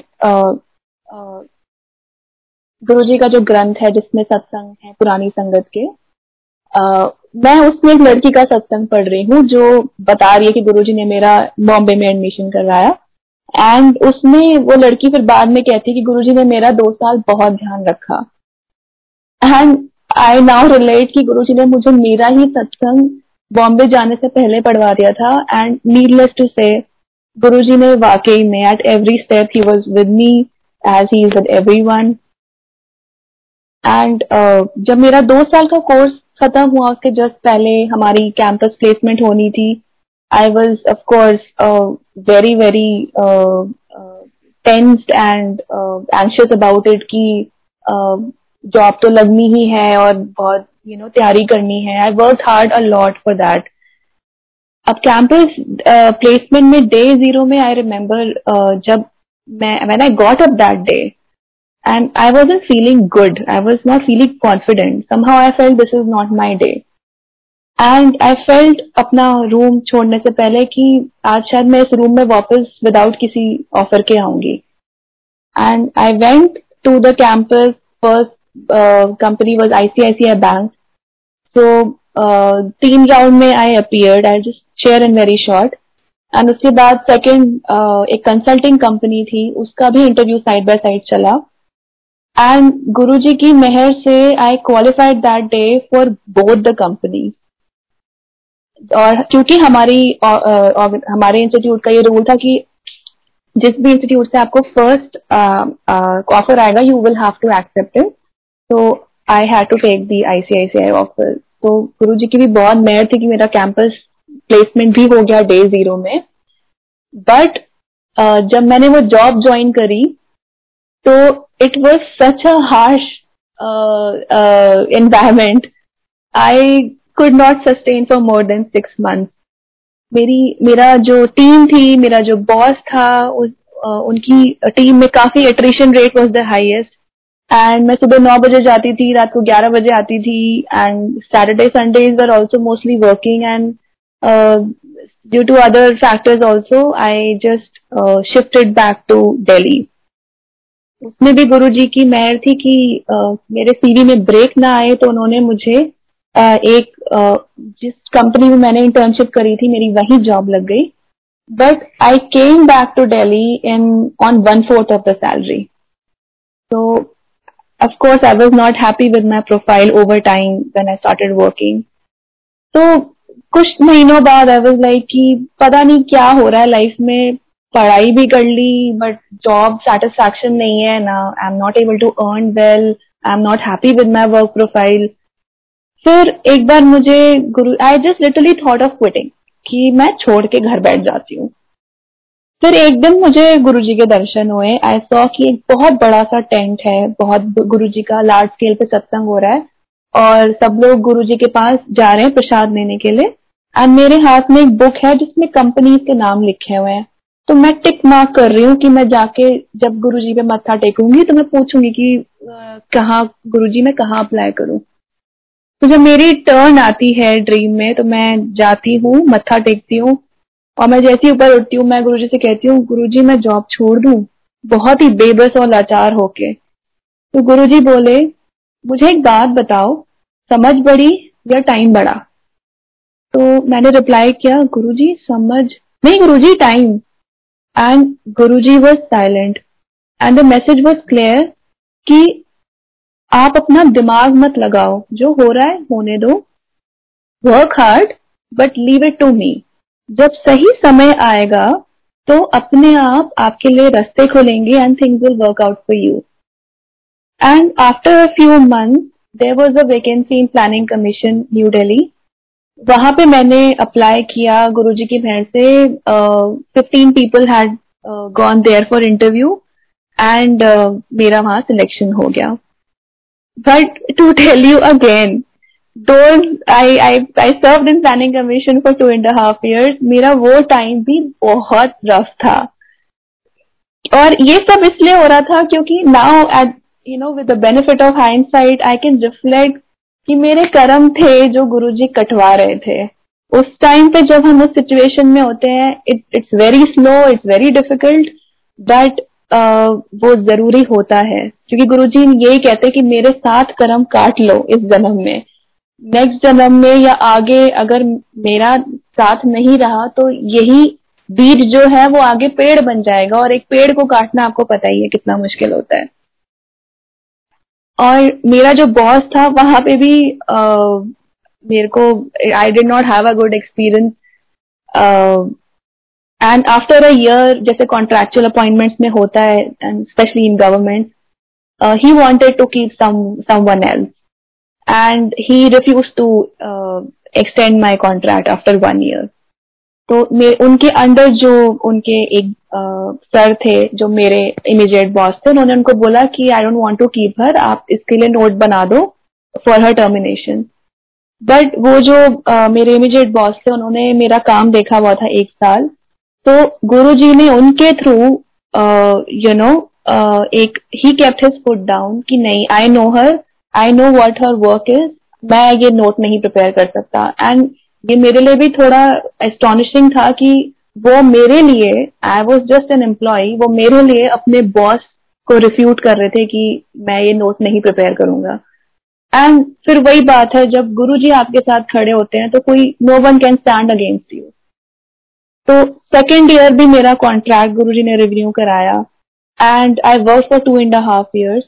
S1: गुरु जी का जो ग्रंथ है जिसमें सत्संग है पुरानी संगत के आ, मैं उसमें एक लड़की का सत्संग पढ़ रही हूँ जो बता रही है कि गुरुजी ने मेरा बॉम्बे में एडमिशन करवाया। एंड उसमें वो लड़की फिर बाद में कहती कि गुरुजी ने मेरा दो साल बहुत ध्यान रखा। एंड आई नाउ रिलेट कि गुरुजी ने मुझे मेरा ही सत्संग बॉम्बे जाने से पहले पढ़वा दिया था। एंड नीडलेस टू से गुरुजी ने वाकई में at every step he was with me as he is with everyone and जब मेरा दो साल का कोर्स खत्म हुआ, उसके जस्ट पहले हमारी कैंपस प्लेसमेंट होनी थी। I was of course very very tensed and anxious about it कि जॉब uh, तो लगनी ही है और बहुत यू नो तैयारी करनी है I work hard a lot for that अब कैंपस प्लेसमेंट में डे ज़ीरो में आई रिमेम्बर uh, जब मैं when I got up that day and I wasn't feeling good. I was not feeling confident. Somehow I felt this is not my day. And I felt अपना रूम छोड़ने से पहले कि आज शायद मैं इस रूम में वापस विदाउट किसी ऑफ़र के आऊँगी and I went to the campus. First uh, company was ICICI Bank. So uh, तीन राउंड में I appeared I just share in very short and उसके बाद सेकेंड uh, एक कंसल्टिंग कंपनी थी उसका भी इंटरव्यू साइड बाय साइड चला एंड गुरुजी की मेहर से I qualified that day for both the company और क्योंकि हमारी uh, हमारे इंस्टीट्यूट का ये रूल था कि जिस भी इंस्टीट्यूट से आपको फ़र्स्ट ऑफ़र आएगा you will have to accept it तो I had to take the ICICI offer तो गुरु जी की भी बहुत मेहर थी कि मेरा कैंपस प्लेसमेंट भी हो गया डे ज़ीरो में. बट uh, जब मैंने वो जॉब ज्वाइन करी तो it was such a harsh environment I could not sustain for more than six month मेरी मेरा जो टीम थी मेरा जो बॉस था उस, उनकी टीम में काफ़ी attrition rate was the highest and मैं सुबह नौ बजे जाती थी रात को ग्यारह बजे आती थी and Saturday Sundays are also mostly working and due to other factors also I just shifted back to Delhi उसमें भी गुरु जी की मेहर थी कि uh, मेरे सीवी में ब्रेक ना आए तो उन्होंने मुझे uh, एक जिस कंपनी में मैंने इंटर्नशिप करी थी, मेरी वही जॉब लग गई। But I came back to Delhi in on one fourth of the salary तो of course, I was not happy with my profile over time when I working. तो कुछ महीनों बाद आई वाज लाइक कि पता नहीं क्या हो रहा है लाइफ में। पढ़ाई भी कर ली बट जॉब सेटिस्फैक्शन नहीं है ना। I am not able to earn well I am not happy with my work profile फिर एक बार मुझे Guru I just literally thought of quitting कि मैं छोड़ के घर बैठ जाती हूँ। फिर एक दिन मुझे गुरु जी के दर्शन हुए। आई सॉ कि एक बहुत बड़ा सा टेंट है, बहुत गुरु जी का लार्ज स्केल पे सत्संग हो रहा है, और सब लोग गुरु जी के पास जा रहे हैं प्रसाद लेने के लिए। एंड मेरे हाथ में एक बुक है, जिसमें कंपनी के नाम लिखे हुए हैं। तो मैं टिक मार्क कर रही हूँ कि मैं जाके जब गुरु जी पे मत्था टेकूँगी तो मैं पूछूँगी कि कहाँ गुरु जी मैं कहाँ अप्लाई करूँ? तो जब मेरी टर्न आती है ड्रीम में तो मैं जाती हूँ, मत्था टेकती हूँ और मैं जैसे ही ऊपर उठती हूँ, मैं गुरुजी से कहती हूँ, गुरुजी मैं जॉब छोड़ दूँ। बहुत ही बेबस और लाचार होके। तो गुरुजी बोले, मुझे एक बात बताओ, समझ बड़ी या टाइम बढ़ा तो मैंने रिप्लाई किया, गुरुजी, समझ नहीं Guruji time and Guruji was silent and the message was clear कि आप अपना दिमाग मत लगाओ। जो हो रहा है, होने दो। Work hard but leave it to me जब सही समय आएगा तो अपने आप आपके लिए रास्ते खोलेंगे and things will work out for you and after a few month there was a vacancy in planning commission New Delhi वहाँ पे मैंने अप्लाई किया, गुरुजी की बहन से fifteen people had gone there for interview and मेरा वहाँ सिलेक्शन हो गया। But to tell you again don't I I I served in planning commission for two and a half years. मेरा वो टाइम भी बहुत रफ था। और ये सब इसलिए हो रहा था क्योंकि now at you know with the benefit of hindsight I can reflect कि मेरे कर्म थे जो गुरुजी कटवा रहे थे। उस टाइम पे जब हम उस सिचुएशन में होते हैं it it's very slow it's very difficult but वो ज़रूरी होता है। क्योंकि गुरुजी यही कहते हैं कि मेरे साथ कर्म काट लो इस जन्म में। नेक्स्ट जन्म में या आगे अगर मेरा साथ नहीं रहा तो यही बीज जो है वो आगे पेड़ बन जाएगा और एक पेड़ को काटना आपको पता ही है कितना मुश्किल होता है। और मेरा जो बॉस था वहाँ पे भी आ, मेरे को I did not have a good experience and after a year जैसे कॉन्ट्रेक्चुअल अपॉइंटमेंट्स में होता है and specially in government he wanted to keep some else he refused to uh, extend my contract after one year. तो उनके अंडर जो उनके एक सर थे जो मेरे इमीडिएट बॉस थे उन्होंने उनको बोला कि I don't want to keep her आप इसके लिए नोट बना दो फॉर हर टर्मिनेशन बट वो जो uh, मेरे इमीडिएट बॉस थे उन्होंने मेरा काम देखा हुआ था एक साल। तो गुरु जी ने उनके थ्रू यू नो एक he kept his foot down कि नहीं I know her I know what her work is मैं ये नोट नहीं प्रिपेयर कर सकता। एंड ये मेरे लिए भी थोड़ा एस्टोनिशिंग था कि वो मेरे लिए I was just an employ वो मेरे लिए अपने बॉस को रिफ्यूट कर रहे थे कि मैं ये नोट नहीं प्रिपेयर करूँगा। एंड फिर वही बात है, जब गुरु जी आपके साथ खड़े होते हैं तो कोई no one can stand against you तो सेकेंड ईयर भी मेरा कॉन्ट्रैक्ट गुरु जी ने रिव्यू कराया and I work for two and half years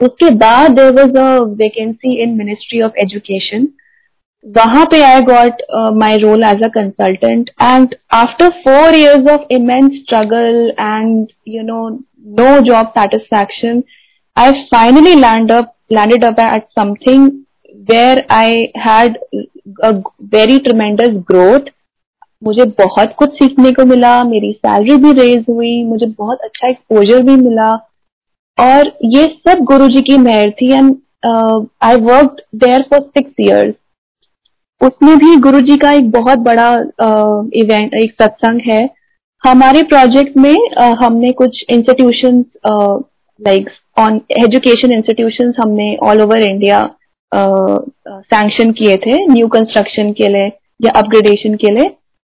S1: उसके बाद there was a vacancy in ministry of education वहाँ पे I got my role as a consultant and after four years of immense struggle and you know no job satisfaction I finally land up landed up at something where I had a very tremendous growth. मुझे बहुत कुछ सीखने को मिला मेरी सैलरी भी रेज हुई मुझे बहुत अच्छा एक्सपोजर भी मिला। और ये सब गुरु जी की मेहर थी and I work there for six years उसमें भी गुरु जी का एक बहुत बड़ा इवेंट uh, एक सत्संग है। हमारे प्रोजेक्ट में uh, हमने कुछ institution like on education institution हमने ऑल ओवर इंडिया सैंक्शन किए थे न्यू कंस्ट्रक्शन के लिए या अपग्रेडेशन के लिए।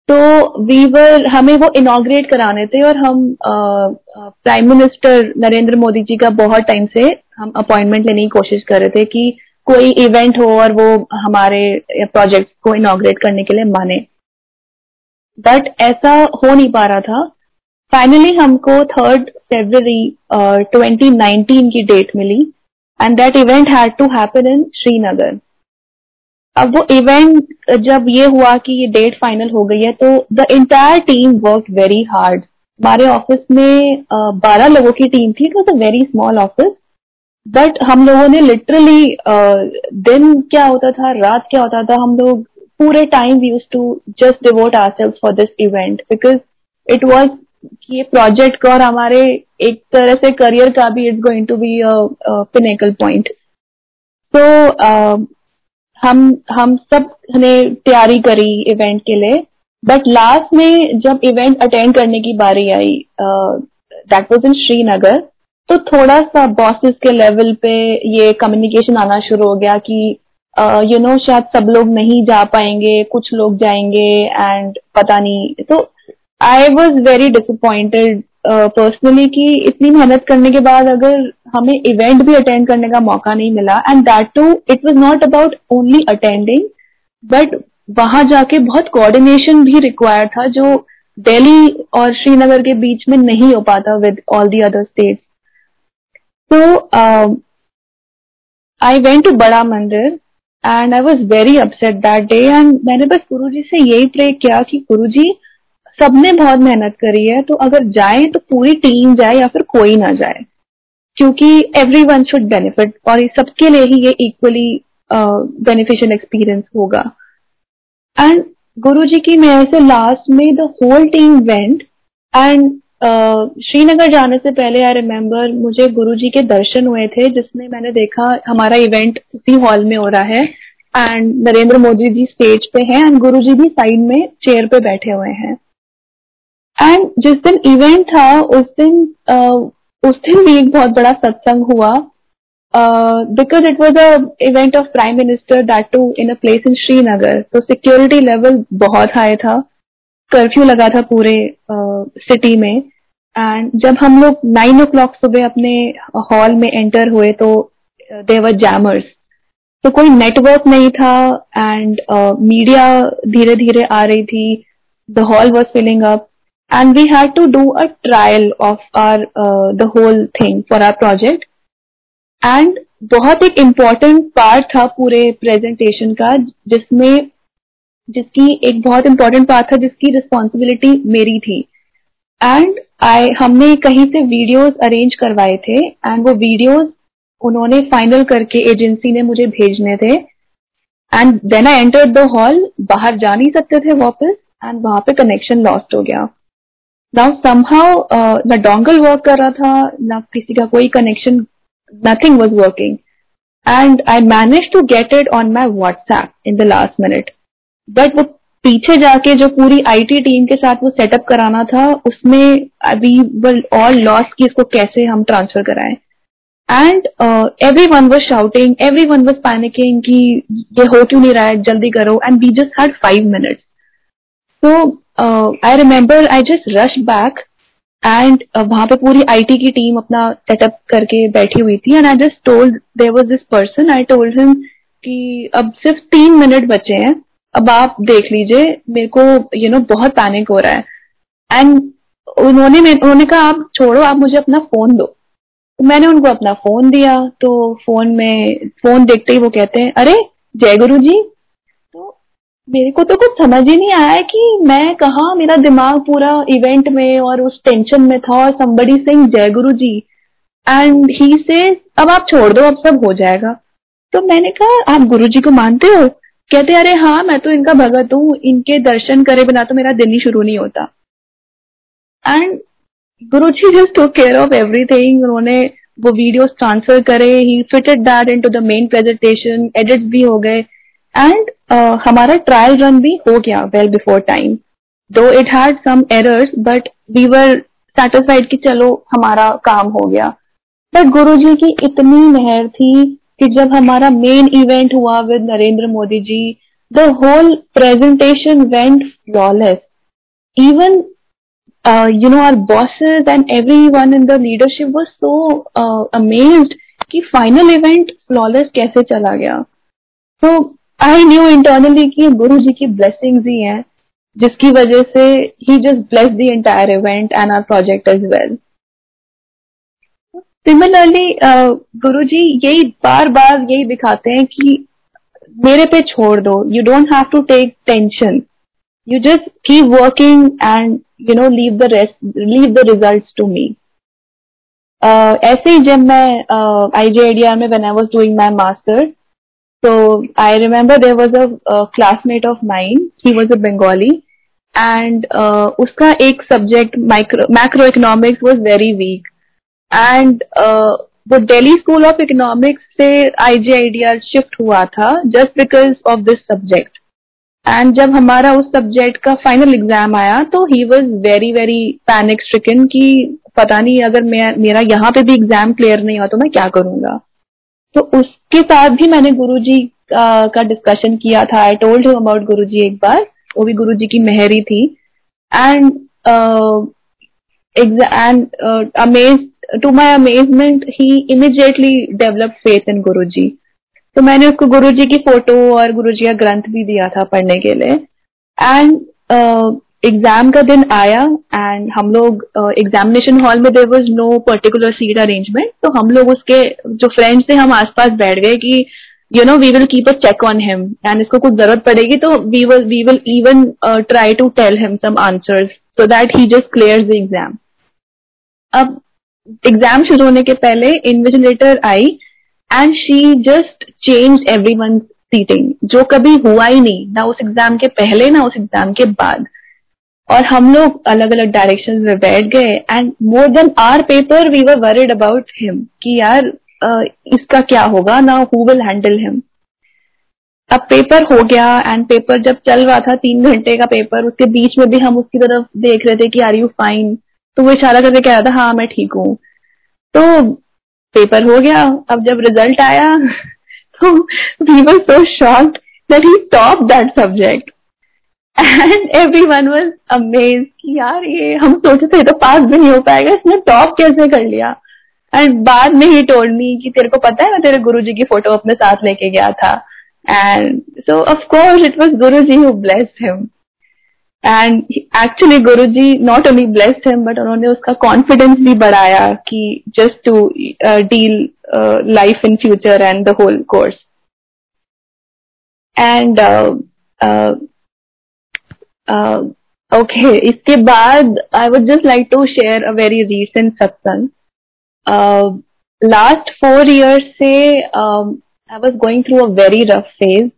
S1: तो वीवर हमें वो इनाग्रेट कराने थे और हम प्राइम मिनिस्टर नरेंद्र मोदी जी का बहुत टाइम से हम अपॉइंटमेंट लेने की कोशिश कर रहे थे कि कोई इवेंट हो और वो हमारे प्रोजेक्ट को इनाग्रेट करने के लिए माने। बट ऐसा हो नहीं पा रहा था। फाइनली हमको थर्ड ट्वेंटी नाइनटीन की date milli. And that event had to happen in Srinagar अब वो इवेंट जब ये हुआ कि ये डेट फाइनल हो गई है तो the entire team work very hard हमारे ऑफ़िस में बारह लोगों की टीम थी it a very small office but हम लोगों ने लिटरली दिन क्या होता था, रात क्या होता था, हम लोग पूरे time use to just devote ourselves for this event because it was ये प्रोजेक्ट का और हमारे एक तरह से करियर का भी it's going to be pinnacle point तो हम हम सबने तैयारी करी इवेंट के लिए। बट लास्ट में जब इवेंट अटेंड करने की बारी आई दैट वाज इन श्रीनगर तो थोड़ा सा बॉसेस के लेवल पे ये कम्युनिकेशन आना शुरू हो गया कि यू नो शायद सब लोग नहीं जा पाएँगे, कुछ लोग जाएँगे एंड पता नहीं। तो I was very disappointed personally uh, कि इतनी मेहनत करने के बाद अगर हमें इवेंट भी अटेंड करने का मौका नहीं मिला and that too it was not about only attending but वहाँ जाके बहुत कोऑर्डिनेशन भी रिक्वायर था जो दिल्ली और श्रीनगर के बीच में नहीं हो पाता with all the other state तो आई वेंट टू बड़ा मंदिर and I was very upset that day and मैंने बस गुरु जी से यही प्रे किया कि गुरु जी सबने बहुत मेहनत करी है तो अगर जाए तो पूरी टीम जाए या फिर कोई ना जाए। क्योंकि एवरी वन शुड बेनिफिट और सबके लिए ही ये इक्वली बेनिफिशियल एक्सपीरियंस होगा। एंड गुरु जी की मैं से लास्ट में the whole team went and Srinagar जाने से पहले आई रिमेम्बर मुझे गुरु जी के दर्शन हुए थे, जिसमें मैंने देखा हमारा इवेंट उसी हॉल में हो रहा है एंड नरेंद्र मोदी जी स्टेज पे हैं एंड गुरु जी भी साइड में चेयर पे बैठे हुए हैं। एंड जिस दिन इवेंट था, उस दिन उस दिन भी एक बहुत बड़ा सत्संग हुआ। Because it was a event of prime minister that too in a place in Srinagar तो सिक्योरिटी लेवल बहुत हाई था। कर्फ्यू लगा था पूरे सिटी में। एंड जब हम लोग नाइन ओ क्लॉक सुबह अपने हॉल में एंटर हुए तो देवर जैमर्स तो कोई नेटवर्क नहीं था एंड मीडिया धीरे धीरे आ रही थी। The hall was filling up and we had to do a trial of our uh, the whole thing for our project. And बहुत एक इंपॉर्टेंट पार्ट था पूरे प्रेजेंटेशन का जिसमें जिसकी एक बहुत इम्पोर्टेंट पार्ट था जिसकी रिस्पॉन्सिबिलिटी मेरी थी. एंड आई हमने कहीं से वीडियोस अरेंज करवाए थे एंड वो वीडियोस उन्होंने फाइनल करके एजेंसी ने मुझे भेजने थे. And then I enter the hall बाहर जा नहीं सकते थे वापस एंड वहाँ पे कनेक्शन लॉस्ट हो गया. नाउ समहाउ ना डोंगल वर्क कर रहा था, ना किसी का कोई connection nothing was working and I manage to get it on my WhatsApp in the last minute but वो पीछे जाके जो पूरी आईटी टीम के साथ वो सेटअप कराना था, उसमें वी वर ऑल लॉस की इसको कैसे हम ट्रांसफ़र कराएँ. And everyone was shouting everyone was panicking कि ये हो क्यों नहीं रहा है, जल्दी करो. And we just had five minutes So uh, remember I just rush back and वहाँ पे पूरी आईटी की टीम अपना सेटअप करके बैठी हुई थी and I just told there was this person I told him कि अब सिर्फ़ तीन मिनट बचे हैं अब आप देख लीजिए मेरे को यू you नो know, बहुत पैनिक हो रहा है। एंड उन्होंने उन्होंने कहा आप छोड़ो आप मुझे अपना फ़ोन दो। तो मैंने उनको अपना फ़ोन दिया तो फ़ोन में फ़ोन देखते ही वो कहते हैं अरे जय गुरु जी मेरे को तो कुछ समझ ही नहीं आया कि मैं कहा, मेरा दिमाग पूरा इवेंट में और उस टेंशन में था और संबड़ी सिंह जय गुरु जी एंड ही से अब आप छोड़ दो, अब सब हो जाएगा. तो मैंने कहा, आप गुरु जी को मानते हो? कहते, अरे हाँ मैं तो इनका भगत हूँ, इनके दर्शन करे बिना तो मेरा दिन ही शुरू नहीं होता. And Guru ji just to care of everything उन्होंने वो वीडियोस ट्रांसफ़र करे he fitted that into the main presentation edits भी हो गए. एंड uh, हमारा ट्रायल रन भी हो गया well before time though it had some errors but we were satisfied कि चलो हमारा काम हो गया. बट गुरु जी की इतनी मेहर थी कि जब हमारा मेन इवेंट हुआ with Narendra Modi ji the whole presentation went flawless even you know our bosses and everyone in the leadership was so amazed कि फाइनल इवेंट फ्लॉलेस कैसे चला गया. तो आई न्यू इंटरनली कि गुरु जी की ब्लेसिंग्स ही हैं, जिसकी वजह से ही just bless the entire event and our project as well similarly Guru ji यही बार बार यही दिखाते हैं कि मेरे पे छोड़ दो you don't have to take tension you just keep working and you know leave the rest leave the result to me ऐसे ही जब मैं आई जे एडीआर में when I was doing my master तो I remember there was a classmate of mine he was a Bengali and उसका एक subject macro economics was very weak and uh, वो दिल्ली स्कूल ऑफ़ इकोनॉमिक्स से आईजीआईडीआर शिफ्ट हुआ था just because of this subject and जब हमारा उस सब्जेक्ट का फाइनल एग्ज़ाम आया तो he was very very panic stricken कि पता नहीं अगर मेरा यहाँ पे भी एग्ज़ाम क्लियर नहीं हुआ तो मैं क्या करूँगा? तो उसके साथ भी मैंने गुरुजी का, का डिस्कशन किया था। आई टोल्ड हिम अबाउट गुरु जी एक बार। वो भी गुरुजी की मेहरी थी। And and amaze to my amazement he immediately immediately faith in Guru ji तो मैंने उसको गुरु जी की फ़ोटो और गुरु जी का ग्रंथ भी दिया था पढ़ने के लिए। एंड एग्ज़ाम का दिन आया एंड हम लोग एग्जामिनेशन uh, हॉल में there was no particular seat arrangement तो हम लोग उसके जो फ्रेंड्स थे हम आसपास बैठ गए कि you know we will keep a check on him and इसको कुछ ज़रूरत पड़ेगी तो we will we will even try to tell him some answers so that he just clear the exam अब एग्ज़ाम शुरू होने के पहले invigilator I and she just change everyone seating जो कभी हुआ ही नहीं ना उस एग्ज़ाम के पहले ना उस एग्ज़ाम के बाद। और हम लोग अलग अलग डायरेक्शन में बैठ गए and more than our paper we were worried about him कि यार uh, इसका क्या होगा? ना हु विल हैंडल हिम अब पेपर हो गया एंड पेपर जब चल रहा था तीन घंटे का पेपर उसके बीच में भी हम उसकी तरफ़ देख रहे थे कि आर यू फाइन तो वो इशारा करके कह रहा था हाँ मैं ठीक हूँ. तो पेपर हो गया। अब जब रिज़ल्ट आया तो we were so shocked that he top that subject and everyone was amaze कि यार ये, हम सोचे थे तो पास भी नहीं हो पाएगा, इसने टॉप कैसे कर लिया? एंड बाद में ही टोल्ड मी कि तेरे को पता है, मैं तेरे गुरु जी की फ़ोटो अपने साथ लेके गया था। And so of course it was Guru ji who blessed him and actually Guru ji not only blessed him but उन्होंने उसका कॉन्फिडेंस भी बढ़ाया कि just to deal life in future and the whole course and okay इसके बाद I would just like to share a very recent satsang last four years से I was going through a very rough phase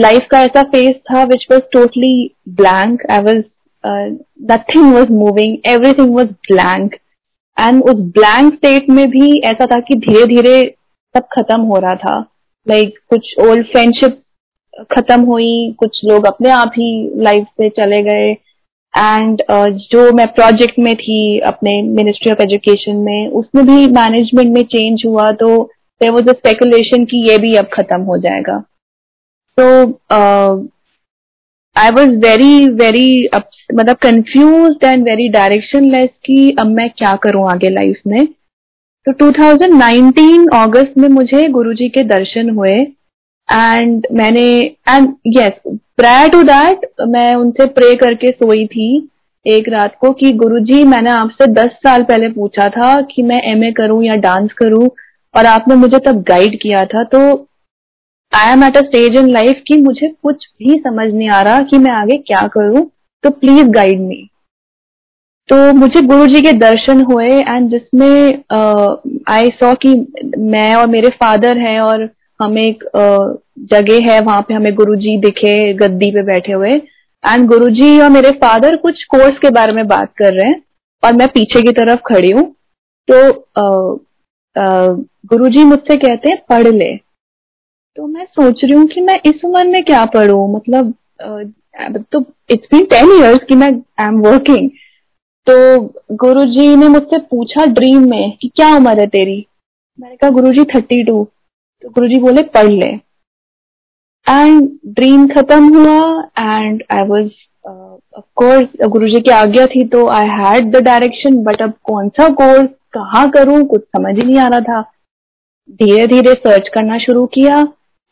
S1: life का ऐसा फ़ेज़ था which was totally blank I was nothing was moving everything was blank and उस ब्लैंक स्टेट में भी ऐसा था कि धीरे धीरे सब खत्म हो रहा था. लाइक like, कुछ ओल्ड फ्रेंडशिप खत्म हुई कुछ लोग अपने आप ही लाइफ से चले गए। एंड uh, जो मैं प्रोजेक्ट में थी अपने मिनिस्ट्री ऑफ़ एजुकेशन में उसमें भी मैनेजमेंट में चेंज हुआ तो देर वॉज़ अ स्पेकुलेशन कि ये भी अब खत्म हो जाएगा। तो आई वॉज़ वेरी वेरी मतलब confuse and very directionless कि अब मैं क्या करूँ आगे लाइफ में। तो 2019 अगस्त में मुझे गुरुजी के दर्शन हुए। एंड मैंने and yes prior to that मैं उनसे प्रे करके सोई थी एक रात को कि गुरुजी, मैंने आपसे 10 साल पहले पूछा था कि मैं एमए करूँ या डांस करूँ और आपने मुझे तब गाइड किया था। तो I am at a stage in life कि मुझे कुछ भी समझ नहीं आ रहा कि मैं आगे क्या करूँ तो प्लीज़ गाइड मी तो मुझे गुरु जी के दर्शन हुए एंड जिसमें आई सॉ कि मैं और मेरे फादर हैं और हमें एक जगह है, वहाँ पे हमें गुरु जी दिखे, गद्दी पे बैठे हुए। एंड गुरु जी और मेरे फादर कुछ कोर्स के बारे में बात कर रहे हैं, और मैं पीछे की तरफ़ खड़ी हूँ। तो गुरु जी मुझसे कहते हैं, पढ़ ले। तो मैं सोच रही हूँ कि मैं इस उम्र में क्या पढ़ू? मतलब तो इट्स बीन टेन इयर्स कि मैं आई एम वर्किंग तो गुरुजी ने मुझसे पूछा ड्रीम में कि क्या उम्र है तेरी? मैंने कहा, गुरुजी थर्टी टू तो गुरुजी बोले पढ़ ले. एंड ड्रीम खत्म हुआ एंड आई वॉज़ ऑफकोर्स गुरु जी की आज्ञा थी तो I had the direction but अब कौन सा कोर्स कहाँ करूँ कुछ समझ ही नहीं आ रहा था। धीरे धीरे सर्च करना शुरू किया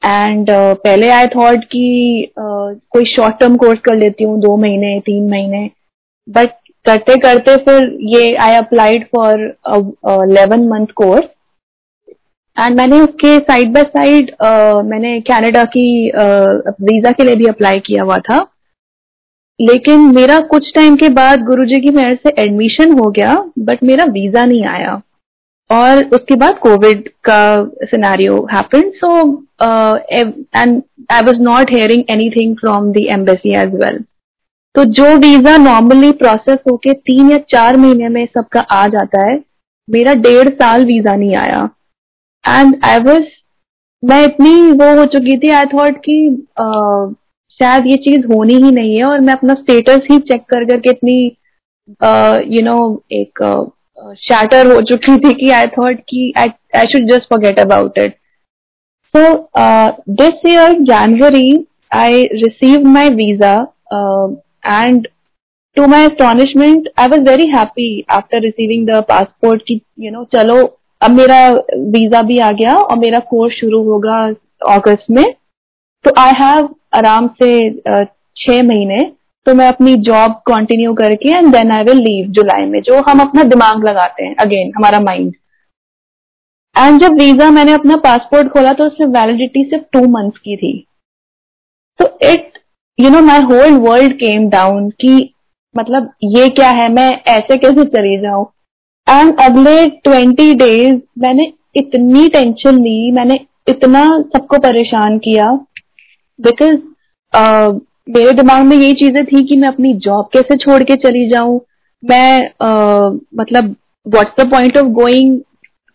S1: एंड uh, पहले आई थॉट कि uh, कोई शॉर्ट टर्म कोर्स कर लेती हूँ दो महीने तीन महीने। बट करते करते फिर ये I applied for eleven month course and मैंने उसके साइड बाय साइड मैंने कनाडा की वीज़ा के लिए भी अप्लाई किया हुआ था। लेकिन मेरा कुछ टाइम के बाद गुरुजी की मेहर से एडमिशन हो गया बट मेरा वीज़ा नहीं आया। और उसके बाद कोविड का scenario so and I was not hearing anything from the embassy as well तो जो वीज़ा नॉर्मली प्रोसेस होके तीन या चार महीने में सबका आ जाता है, मेरा डेढ़ साल वीज़ा नहीं आया। एंड आई वॉज़ मैं इतनी वो हो चुकी थी आई थॉट कि शायद ये चीज़ होनी ही नहीं है और मैं अपना स्टेटस ही चेक कर करके इतनी यू नो एक शैटर हो चुकी थी कि आई थॉट कि I should just forget about it so this year January I receive my visa and to my astonishment I was very happy after receiving the passport ki you know chalo अब मेरा वीज़ा भी आ गया और मेरा कोर्स शुरू होगा अगस्त में। तो आई हैव आराम से छह महीने। तो मैं अपनी जॉब कंटिन्यू करके and then I will leave जुलाई में, जो हम अपना दिमाग लगाते हैं अगेन हमारा माइंड एंड जब वीज़ा मैंने अपना पासपोर्ट खोला तो उसमें वैलिडिटी सिर्फ़ टू मंथ्स की थी। तो it you know my whole world came down कि मतलब ये क्या है? मैं ऐसे कैसे चली जाऊँ? एंड अगले ट्वेंटी डेज़ मैंने इतनी टेंशन ली मैंने इतना सबको परेशान किया बिकॉज़ uh, मेरे दिमाग में यही चीज़ें थी कि मैं अपनी जॉब कैसे छोड़ के चली जाऊँ। मैं uh, मतलब what's the point of going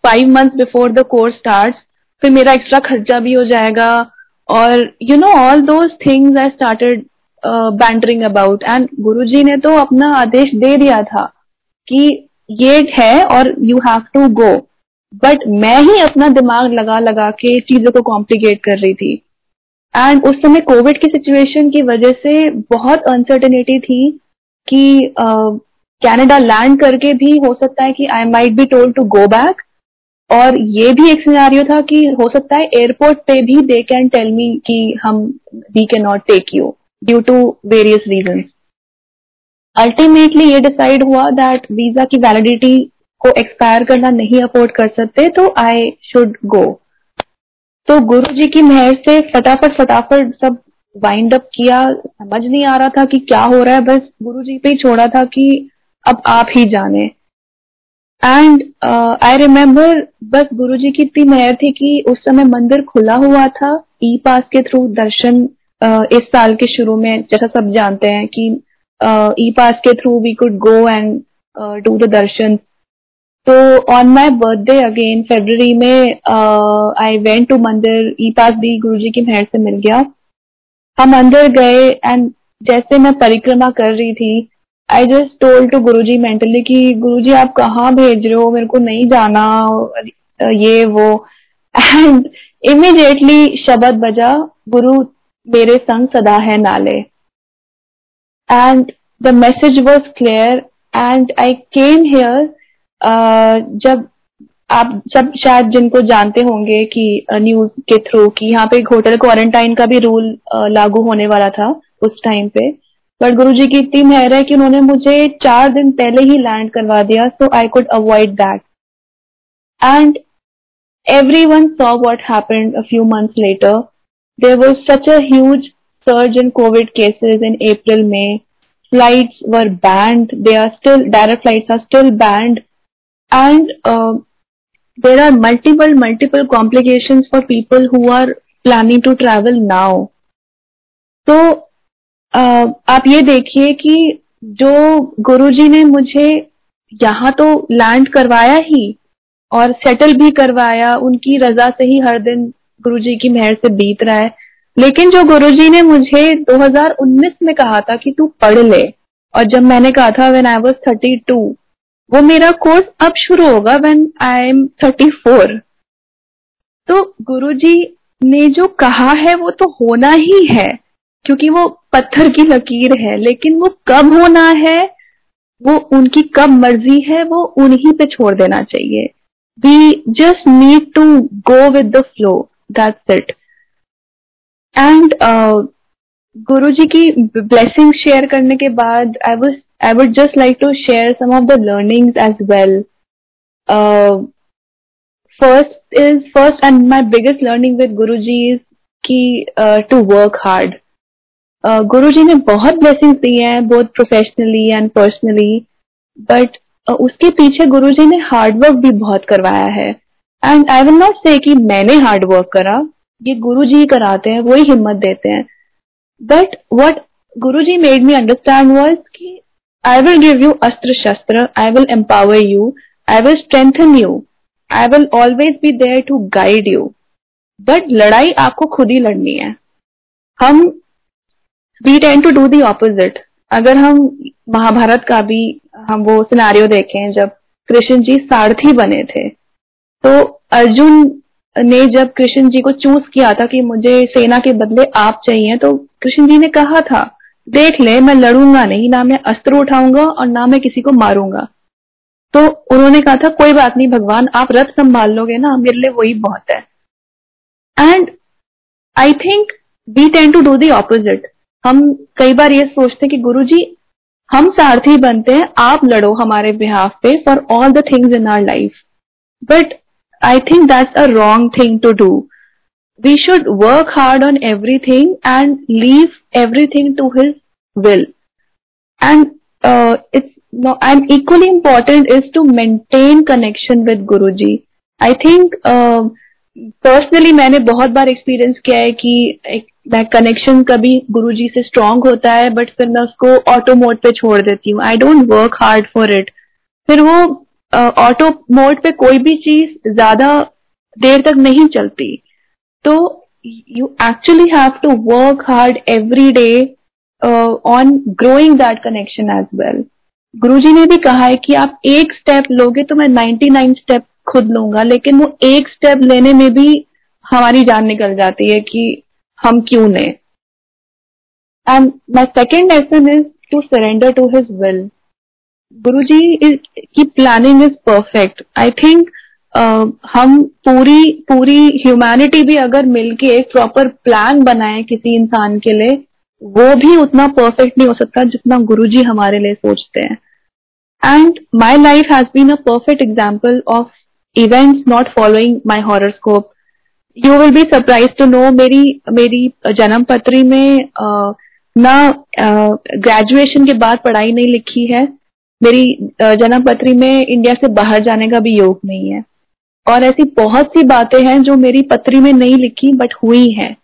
S1: five months before the course start फिर मेरा एक्स्ट्रा खर्चा भी हो जाएगा। और you know all those things I started bantering about and Guruji ने तो अपना आदेश दे दिया था कि ये है और you have to go but मैं ही अपना दिमाग लगा लगा के चीज़ों को कॉम्प्लिकेट कर रही थी। एंड उस समय कोविड की सिचुएशन की वजह से बहुत अनसर्टेनिटी थी कि कनाडा uh, लैंड करके भी हो सकता है कि I might be told to go back और ये भी एक सिनारियो था कि हो सकता है एयरपोर्ट पे भी दे कैन टेल मी कि हम we can not take you due to various reason ultimately ये डिसाइड हुआ दैट वीज़ा की वैलिडिटी को एक्सपायर करना नहीं अफोर्ड कर सकते तो आई शुड गो तो गुरु जी की मेहर से फटाफट फटाफट सब वाइंड अप किया। समझ नहीं आ रहा था कि क्या हो रहा है बस गुरु जी पे ही छोड़ा था कि अब आप ही जाने। एंड आई रिमेम्बर बस गुरु जी की इतनी मेहर थी कि उस समय मंदिर खुला हुआ था ई पास के थ्रू दर्शन uh, इस साल के शुरू में जैसा सब जानते हैं कि ई uh, पास के through we could go and do the darshan तो on my birthday again February में आई वेंट टू मंदिर ई पास भी गुरु जी की मेहर से मिल गया। हम अंदर गए एंड जैसे मैं परिक्रमा कर रही थी आई just told to Guru ji mentally कि गुरु जी आप कहाँ भेज रहे हो? मेरे को नहीं जाना ये वो. एंड इमिडिएटली शब्द बजा गुरु मेरे संग सदा है नाले। The message was clear. And I came here uh, जब आप सब शायद जिनको जानते होंगे कि न्यूज़ के थ्रू कि यहाँ पे होटल क्वारंटाइन का भी रूल लागू होने वाला था उस टाइम पे। बट गुरु जी की इतनी मेहर है कि उन्होंने मुझे चार दिन पहले ही लैंड करवा दिया so I could avoid that and everyone saw what happen a few months later there was such a huge surge in COVID cases in April, May. Flights were banned. They are still, direct flights are still banned. And uh, there are multiple, multiple complications for people who are planning to travel now. तो uh, आप ये देखिए कि जो गुरुजी ने मुझे यहाँ तो लैंड करवाया ही और सेटल भी करवाया उनकी रजा से ही हर दिन गुरुजी की मेहर से बीत रहा है लेकिन जो गुरुजी ने मुझे 2019 में कहा था कि तू पढ़ ले, और जब मैंने कहा था व्हेन आई वाज 32 वो मेरा कोर्स अब शुरू होगा व्हेन आई एम 34 तो गुरुजी ने जो कहा है, वो तो होना ही है, क्योंकि वो पत्थर की लकीर है, लेकिन वो कब होना है, वो उनकी कब मर्ज़ी है, वो उन्हीं पे छोड़ देना चाहिए। We just need to go with the flow that's it and Guru ji की ब्लेसिंग शेयर करने के बाद I was I would just like to share some of the learnings as well first is first and my biggest learning with Guru ji is key to work hard Guru ji ने बहुत ब्लेसिंग्स दी हैं both professionally and personally but उसके पीछे गुरु जी ने हार्डवर्क भी बहुत करवाया है. एंड आई विल नॉट से कि मैंने हार्ड वर्क करा ये गुरु जी कराते हैं, वही हिम्मत देते हैं। But what Guru ji made me understand was कि I will give you astra shastra I will empower you I will strengthen you I will always be there to guide you but लड़ाई आपको खुद ही लड़नी है। हम we tend to do the opposite अगर हम महाभारत का भी हम वो सिनारियो देखें जब कृष्ण जी सारथी बने थे तो अर्जुन ने जब कृष्ण जी को चूज़ किया था कि मुझे सेना के बदले आप चाहिए तो कृष्ण जी ने कहा था, देख ले, मैं लड़ूँगा नहीं, ना मैं अस्त्र उठाऊँगा और ना मैं किसी को मारूँगा। तो उन्होंने कहा था, कोई बात नहीं भगवान, आप रथ संभाल लोगे ना, मेरे लिए वही बहुत है। And I think we tend to do the opposite हम कई बार ये सोचते हैं कि गुरु जी हम सारथी बनते हैं, आप लड़ो हमारे बिहाफ पे for all the things in our life but I think that's a wrong thing to do. We should work hard on everything and leave everything to His will. And uh, it's no, and equally important is to maintain connection with Guruji. I think uh, personally मैंने बहुत बार एक्सपीरियंस किया है कि मैं कनेक्शन कभी गुरुजी से स्ट्रांग होता है बट फिर मैं उसको ऑटो मोड पे छोड़ देती हूँ I don't work hard for it फिर वो ऑटो मोड पे कोई भी चीज़ ज़्यादा देर तक नहीं चलती। तो you actually have to work hard every day on growing that connection as well Guru ji ने भी कहा है कि आप एक स्टेप लोगे तो मैं 99 स्टेप खुद लूँगा, लेकिन वो एक स्टेप लेने में भी हमारी जान निकल जाती है कि हम क्यों लें। And my second lesson is to surrender to his will Guruji की planning is perfect I think हम पूरी पूरी ह्यूमैनिटी भी अगर मिलके एक प्रॉपर प्लान बनाए किसी इंसान के लिए वो भी उतना परफेक्ट नहीं हो सकता जितना गुरुजी हमारे लिए सोचते हैं. And my life has been a perfect example of events not following my horoscope you will be surprise to know मेरी मेरी जन्म पत्री में uh, ना ग्रेजुएशन uh, के बाद पढ़ाई नहीं लिखी है. मेरी जन्म पत्री में इंडिया से बाहर जाने का भी योग नहीं है। और ऐसी बहुत सी बातें हैं जो मेरी पत्री में नहीं लिखी बट हुई हैं।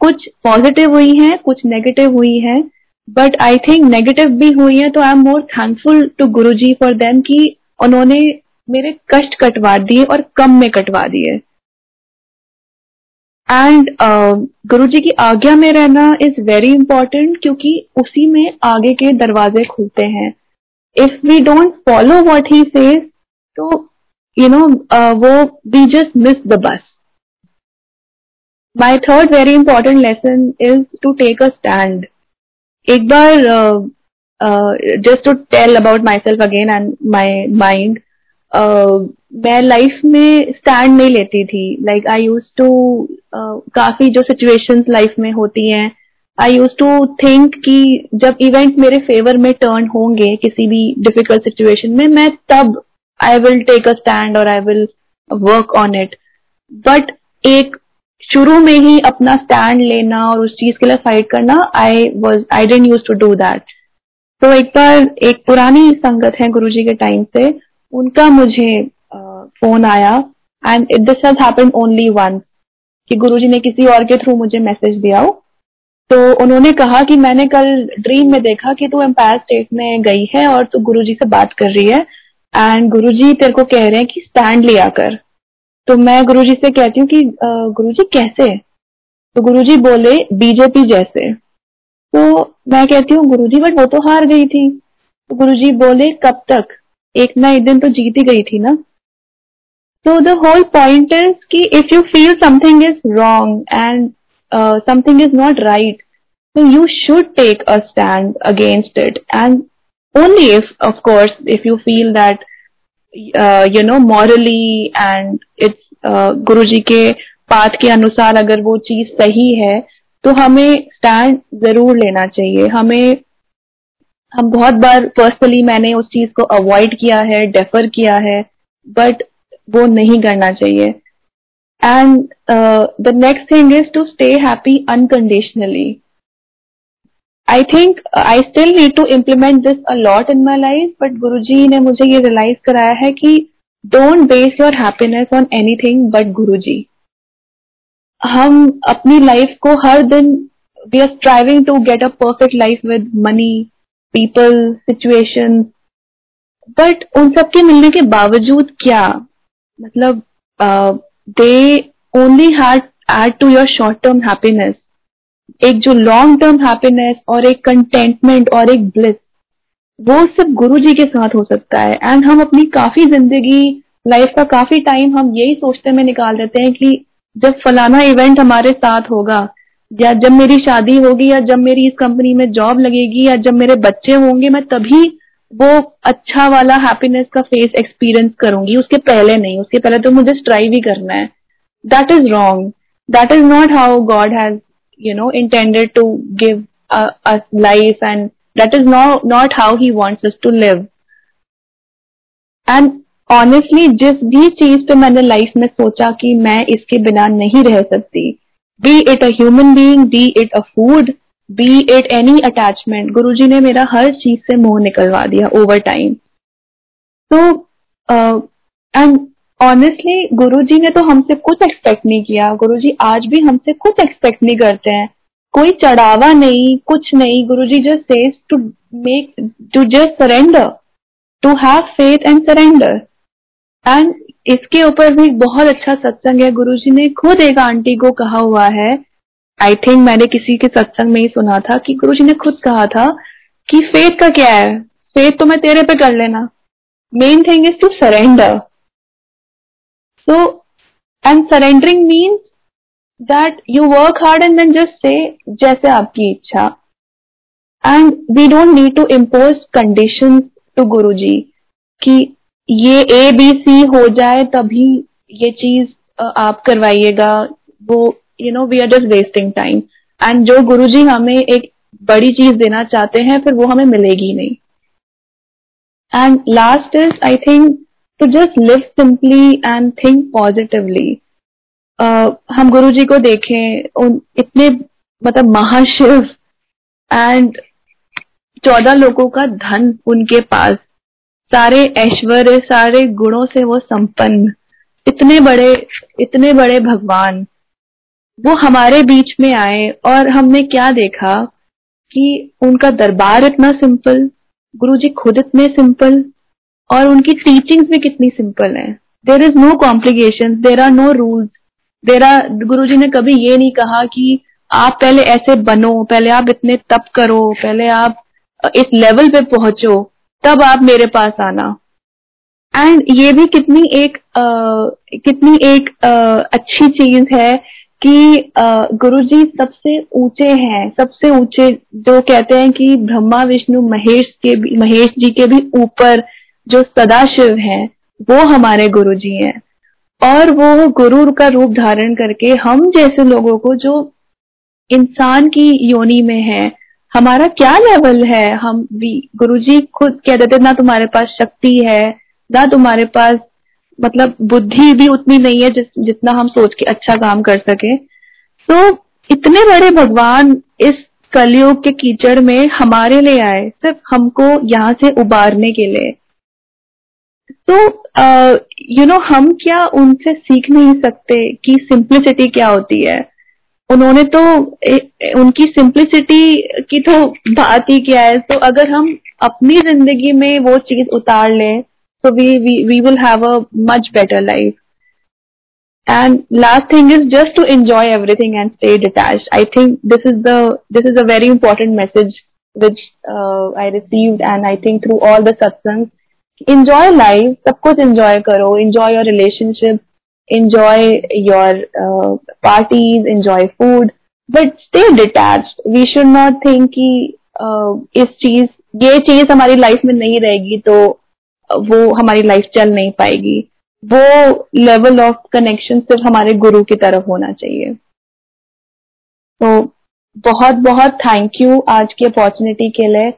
S1: कुछ पॉजिटिव हुई हैं कुछ नेगेटिव हुई हैं बट आई थिंक नेगेटिव भी हुई है तो I am more thankful to Guru ji for them कि उन्होंने मेरे कष्ट कटवा दिए और कम में कटवा दिए। एंड uh, गुरु जी की आज्ञा में रहना इज़ वेरी इंपॉर्टेंट क्योंकि उसी में आगे के दरवाजे खुलते हैं। if we don't follow what he says, तो you know uh, वो we just miss the bus. My third very important lesson is to take a stand. एक बार uh, just to tell about myself again and my mind मैं लाइफ में स्टैंड नहीं लेती थी लाइक आई यूज टू काफी जो सिचुएशंस लाइफ में होती हैं आई यूज़ टू थिंक कि जब इवेंट मेरे फेवर में टर्न होंगे किसी भी डिफ़िकल्ट सिचुएशन में, मैं तब I will take a stand और I will work on it but एक शुरू में ही अपना स्टैंड लेना और उस चीज़ के लिए फाइट करना I was I didn't use to do that तो एक बार एक पुरानी संगत है गुरुजी के टाइम से, उनका मुझे फ़ोन आया and it this has happened only one कि गुरुजी ने किसी और के थ्रू मुझे मैसेज दिया हो। तो उन्होंने कहा कि मैंने कल ड्रीम में देखा कि तू एम्पायर स्टेट में गई है और तू गुरुजी से बात कर रही है। एंड गुरुजी तेरे को कह रहे हैं कि स्टैंड लिया कर। तो मैं गुरुजी से कहती हूँ कि गुरुजी कैसे तो गुरुजी बोले बीजेपी जैसे। तो मैं कहती हूँ, गुरुजी बट वो तो हार गई थी। तो गुरुजी बोले, कब तक? एक ना एक दिन तो जीत ही गई थी ना। तो द होल पॉइंट इज़ कि if you feel something is wrong and something is not right you should take a stand against it. And only if, of course, if you feel that you know morally and it's Guruji के पाथ के अनुसार अगर वो चीज़ सही है तो हमें स्टैंड ज़रूर लेना चाहिए हमें हम बहुत बार पर्सनली मैंने उस चीज़ को अवॉइड किया है डेफर किया है बट वो नहीं करना चाहिए and the next thing is to stay happy unconditionally I think I still need to implement this a lot in my life but Guru ji ने मुझे ये रियलाइज़ कराया है कि base your happiness on anything but Guru ji हम अपनी लाइफ को हर दिन we are striving to get a perfect life with money people situation but उन सब के मिलने के बावजूद क्या मतलब they only add to your short term happiness एक जो लॉन्ग टर्म हैप्पीनेस और एक कंटेंटमेंट और एक ब्लिस वो सिर्फ़ गुरु जी के साथ हो सकता है। एंड हम अपनी काफ़ी ज़िंदगी लाइफ का काफ़ी टाइम हम यही सोचते में निकाल देते हैं कि जब फलाना इवेंट हमारे साथ होगा, या जब मेरी शादी होगी, या जब मेरी इस कंपनी में जॉब लगेगी, या जब मेरे बच्चे होंगे, मैं तभी वो अच्छा वाला हैप्पीनेस का फेस एक्सपीरियंस करूँगी उसके पहले नहीं उसके पहले तो मुझे स्ट्राइव ही करना है। That is wrong that is not how God has you know intended to give uh, us life and that is not not how he wants us to live. Honestly जिस भी चीज़ पे मैंने लाइफ में सोचा कि मैं इसके बिना नहीं रह सकती be it a human being be it a food be it any attachment Guru ji ने मेरा हर चीज़ से मोह निकलवा दिया ओवर टाइम तो एंड ऑनेस्टली गुरुजी ने तो हमसे कुछ एक्सपेक्ट नहीं किया। गुरु जी आज भी हमसे कुछ एक्सपेक्ट नहीं करते हैं। कोई चढ़ावा नहीं, कुछ नहीं। Guruji just says to make to just surrender to have faith and surrender and इसके ऊपर भी बहुत अच्छा सत्संग है। गुरुजी ने खुद एक आंटी को कहा हुआ है आई थिंक मैंने किसी के सत्संग में ही सुना था कि गुरुजी ने खुद कहा था कि फेथ का क्या है? फेथ तो मैं तेरे पे कर लेना। Main thing is to surrender So, and surrendering means that you work hard and then just say जैसे आपकी इच्छा. And we don't need to impose condition to Guru ji कि ये ए बी सी हो जाए तभी ये चीज़ आप करवाइएगा। वो you know we are just wasting time and जो गुरु जी हमें एक बड़ी चीज़ देना चाहते हैं फिर वो हमें मिलेगी नहीं. And last is I think just live simply and think positively. Uh, हम गुरु जी को देखें उन इतने मतलब महाशिव एंड चौदह लोगों का धन उनके पास. सारे ऐश्वर्य सारे गुणों से वो संपन्न. इतने बड़े इतने बड़े भगवान. वो हमारे बीच में आए और हमने क्या देखा कि उनका दरबार इतना सिंपल गुरु जी खुद इतने सिंपल और उनकी टीचिंग्स भी कितनी सिंपल है। There is no complication there are no rules there are Guru ji ने कभी ये नहीं कहा कि आप पहले ऐसे बनो पहले आप इतने तप करो पहले आप इस लेवल पे पहुंचो तब आप मेरे पास आना। एंड ये भी कितनी एक आ, कितनी एक आ, अच्छी चीज़ है कि गुरु जी सबसे ऊँचे हैं, सबसे ऊँचे जो कहते हैं कि ब्रह्मा, विष्णु, महेश के भी, महेश जी के भी ऊपर जो सदाशिव हैं, वो हमारे गुरु जी हैं। और वो गुरु का रूप धारण करके हम जैसे लोगों को जो इंसान की योनि में है, हमारा क्या लेवल है? हम भी गुरु जी खुद कह देते ना तुम्हारे पास शक्ति है, ना तुम्हारे पास मतलब बुद्धि भी उतनी नहीं है जिस जितना हम सोच के अच्छा काम कर सके। तो इतने बड़े भगवान इस कलयुग के कीचड़ में हमारे लिए आए सिर्फ़ हमको यहाँ से उबारने के लिए। तो यू नो हम क्या उनसे सीख नहीं सकते कि सिंप्लिसिटी क्या होती है? उन्होंने तो ए, उनकी सिंप्लिसिटी की तो बात ही क्या है? तो अगर हम अपनी ज़िंदगी में वो चीज़ उतार लें So we, we, we will have a much better life. And last thing is just to enjoy everything and stay detached. I think this is the this is a very important message which uh, I received, and I think through all the satsangs, enjoy life. सब कुछ enjoy करो. Enjoy your relationship. Enjoy your uh, parties. Enjoy food. But stay detached. We should not think कि uh, इस चीज ये चीज हमारी लाइफ में नहीं रहेगी तो वो हमारी लाइफ चल नहीं पाएगी। वो लेवल ऑफ़ कनेक्शन सिर्फ़ हमारे गुरु की तरफ़ होना चाहिए। तो बहुत बहुत थैंक यू आज की अपॉर्चुनिटी के लिए।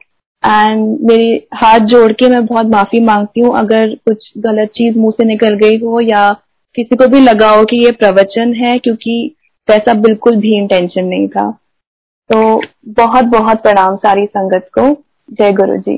S1: एंड मेरी हाथ जोड़ के मैं बहुत माफ़ी मांगती हूँ। अगर कुछ गलत चीज़ मुँह से निकल गई हो या किसी को भी लगा हो कि ये प्रवचन है, क्योंकि वैसा बिल्कुल भी इंटेंशन नहीं था। तो बहुत बहुत प्रणाम सारी संगत को। जय गुरु जी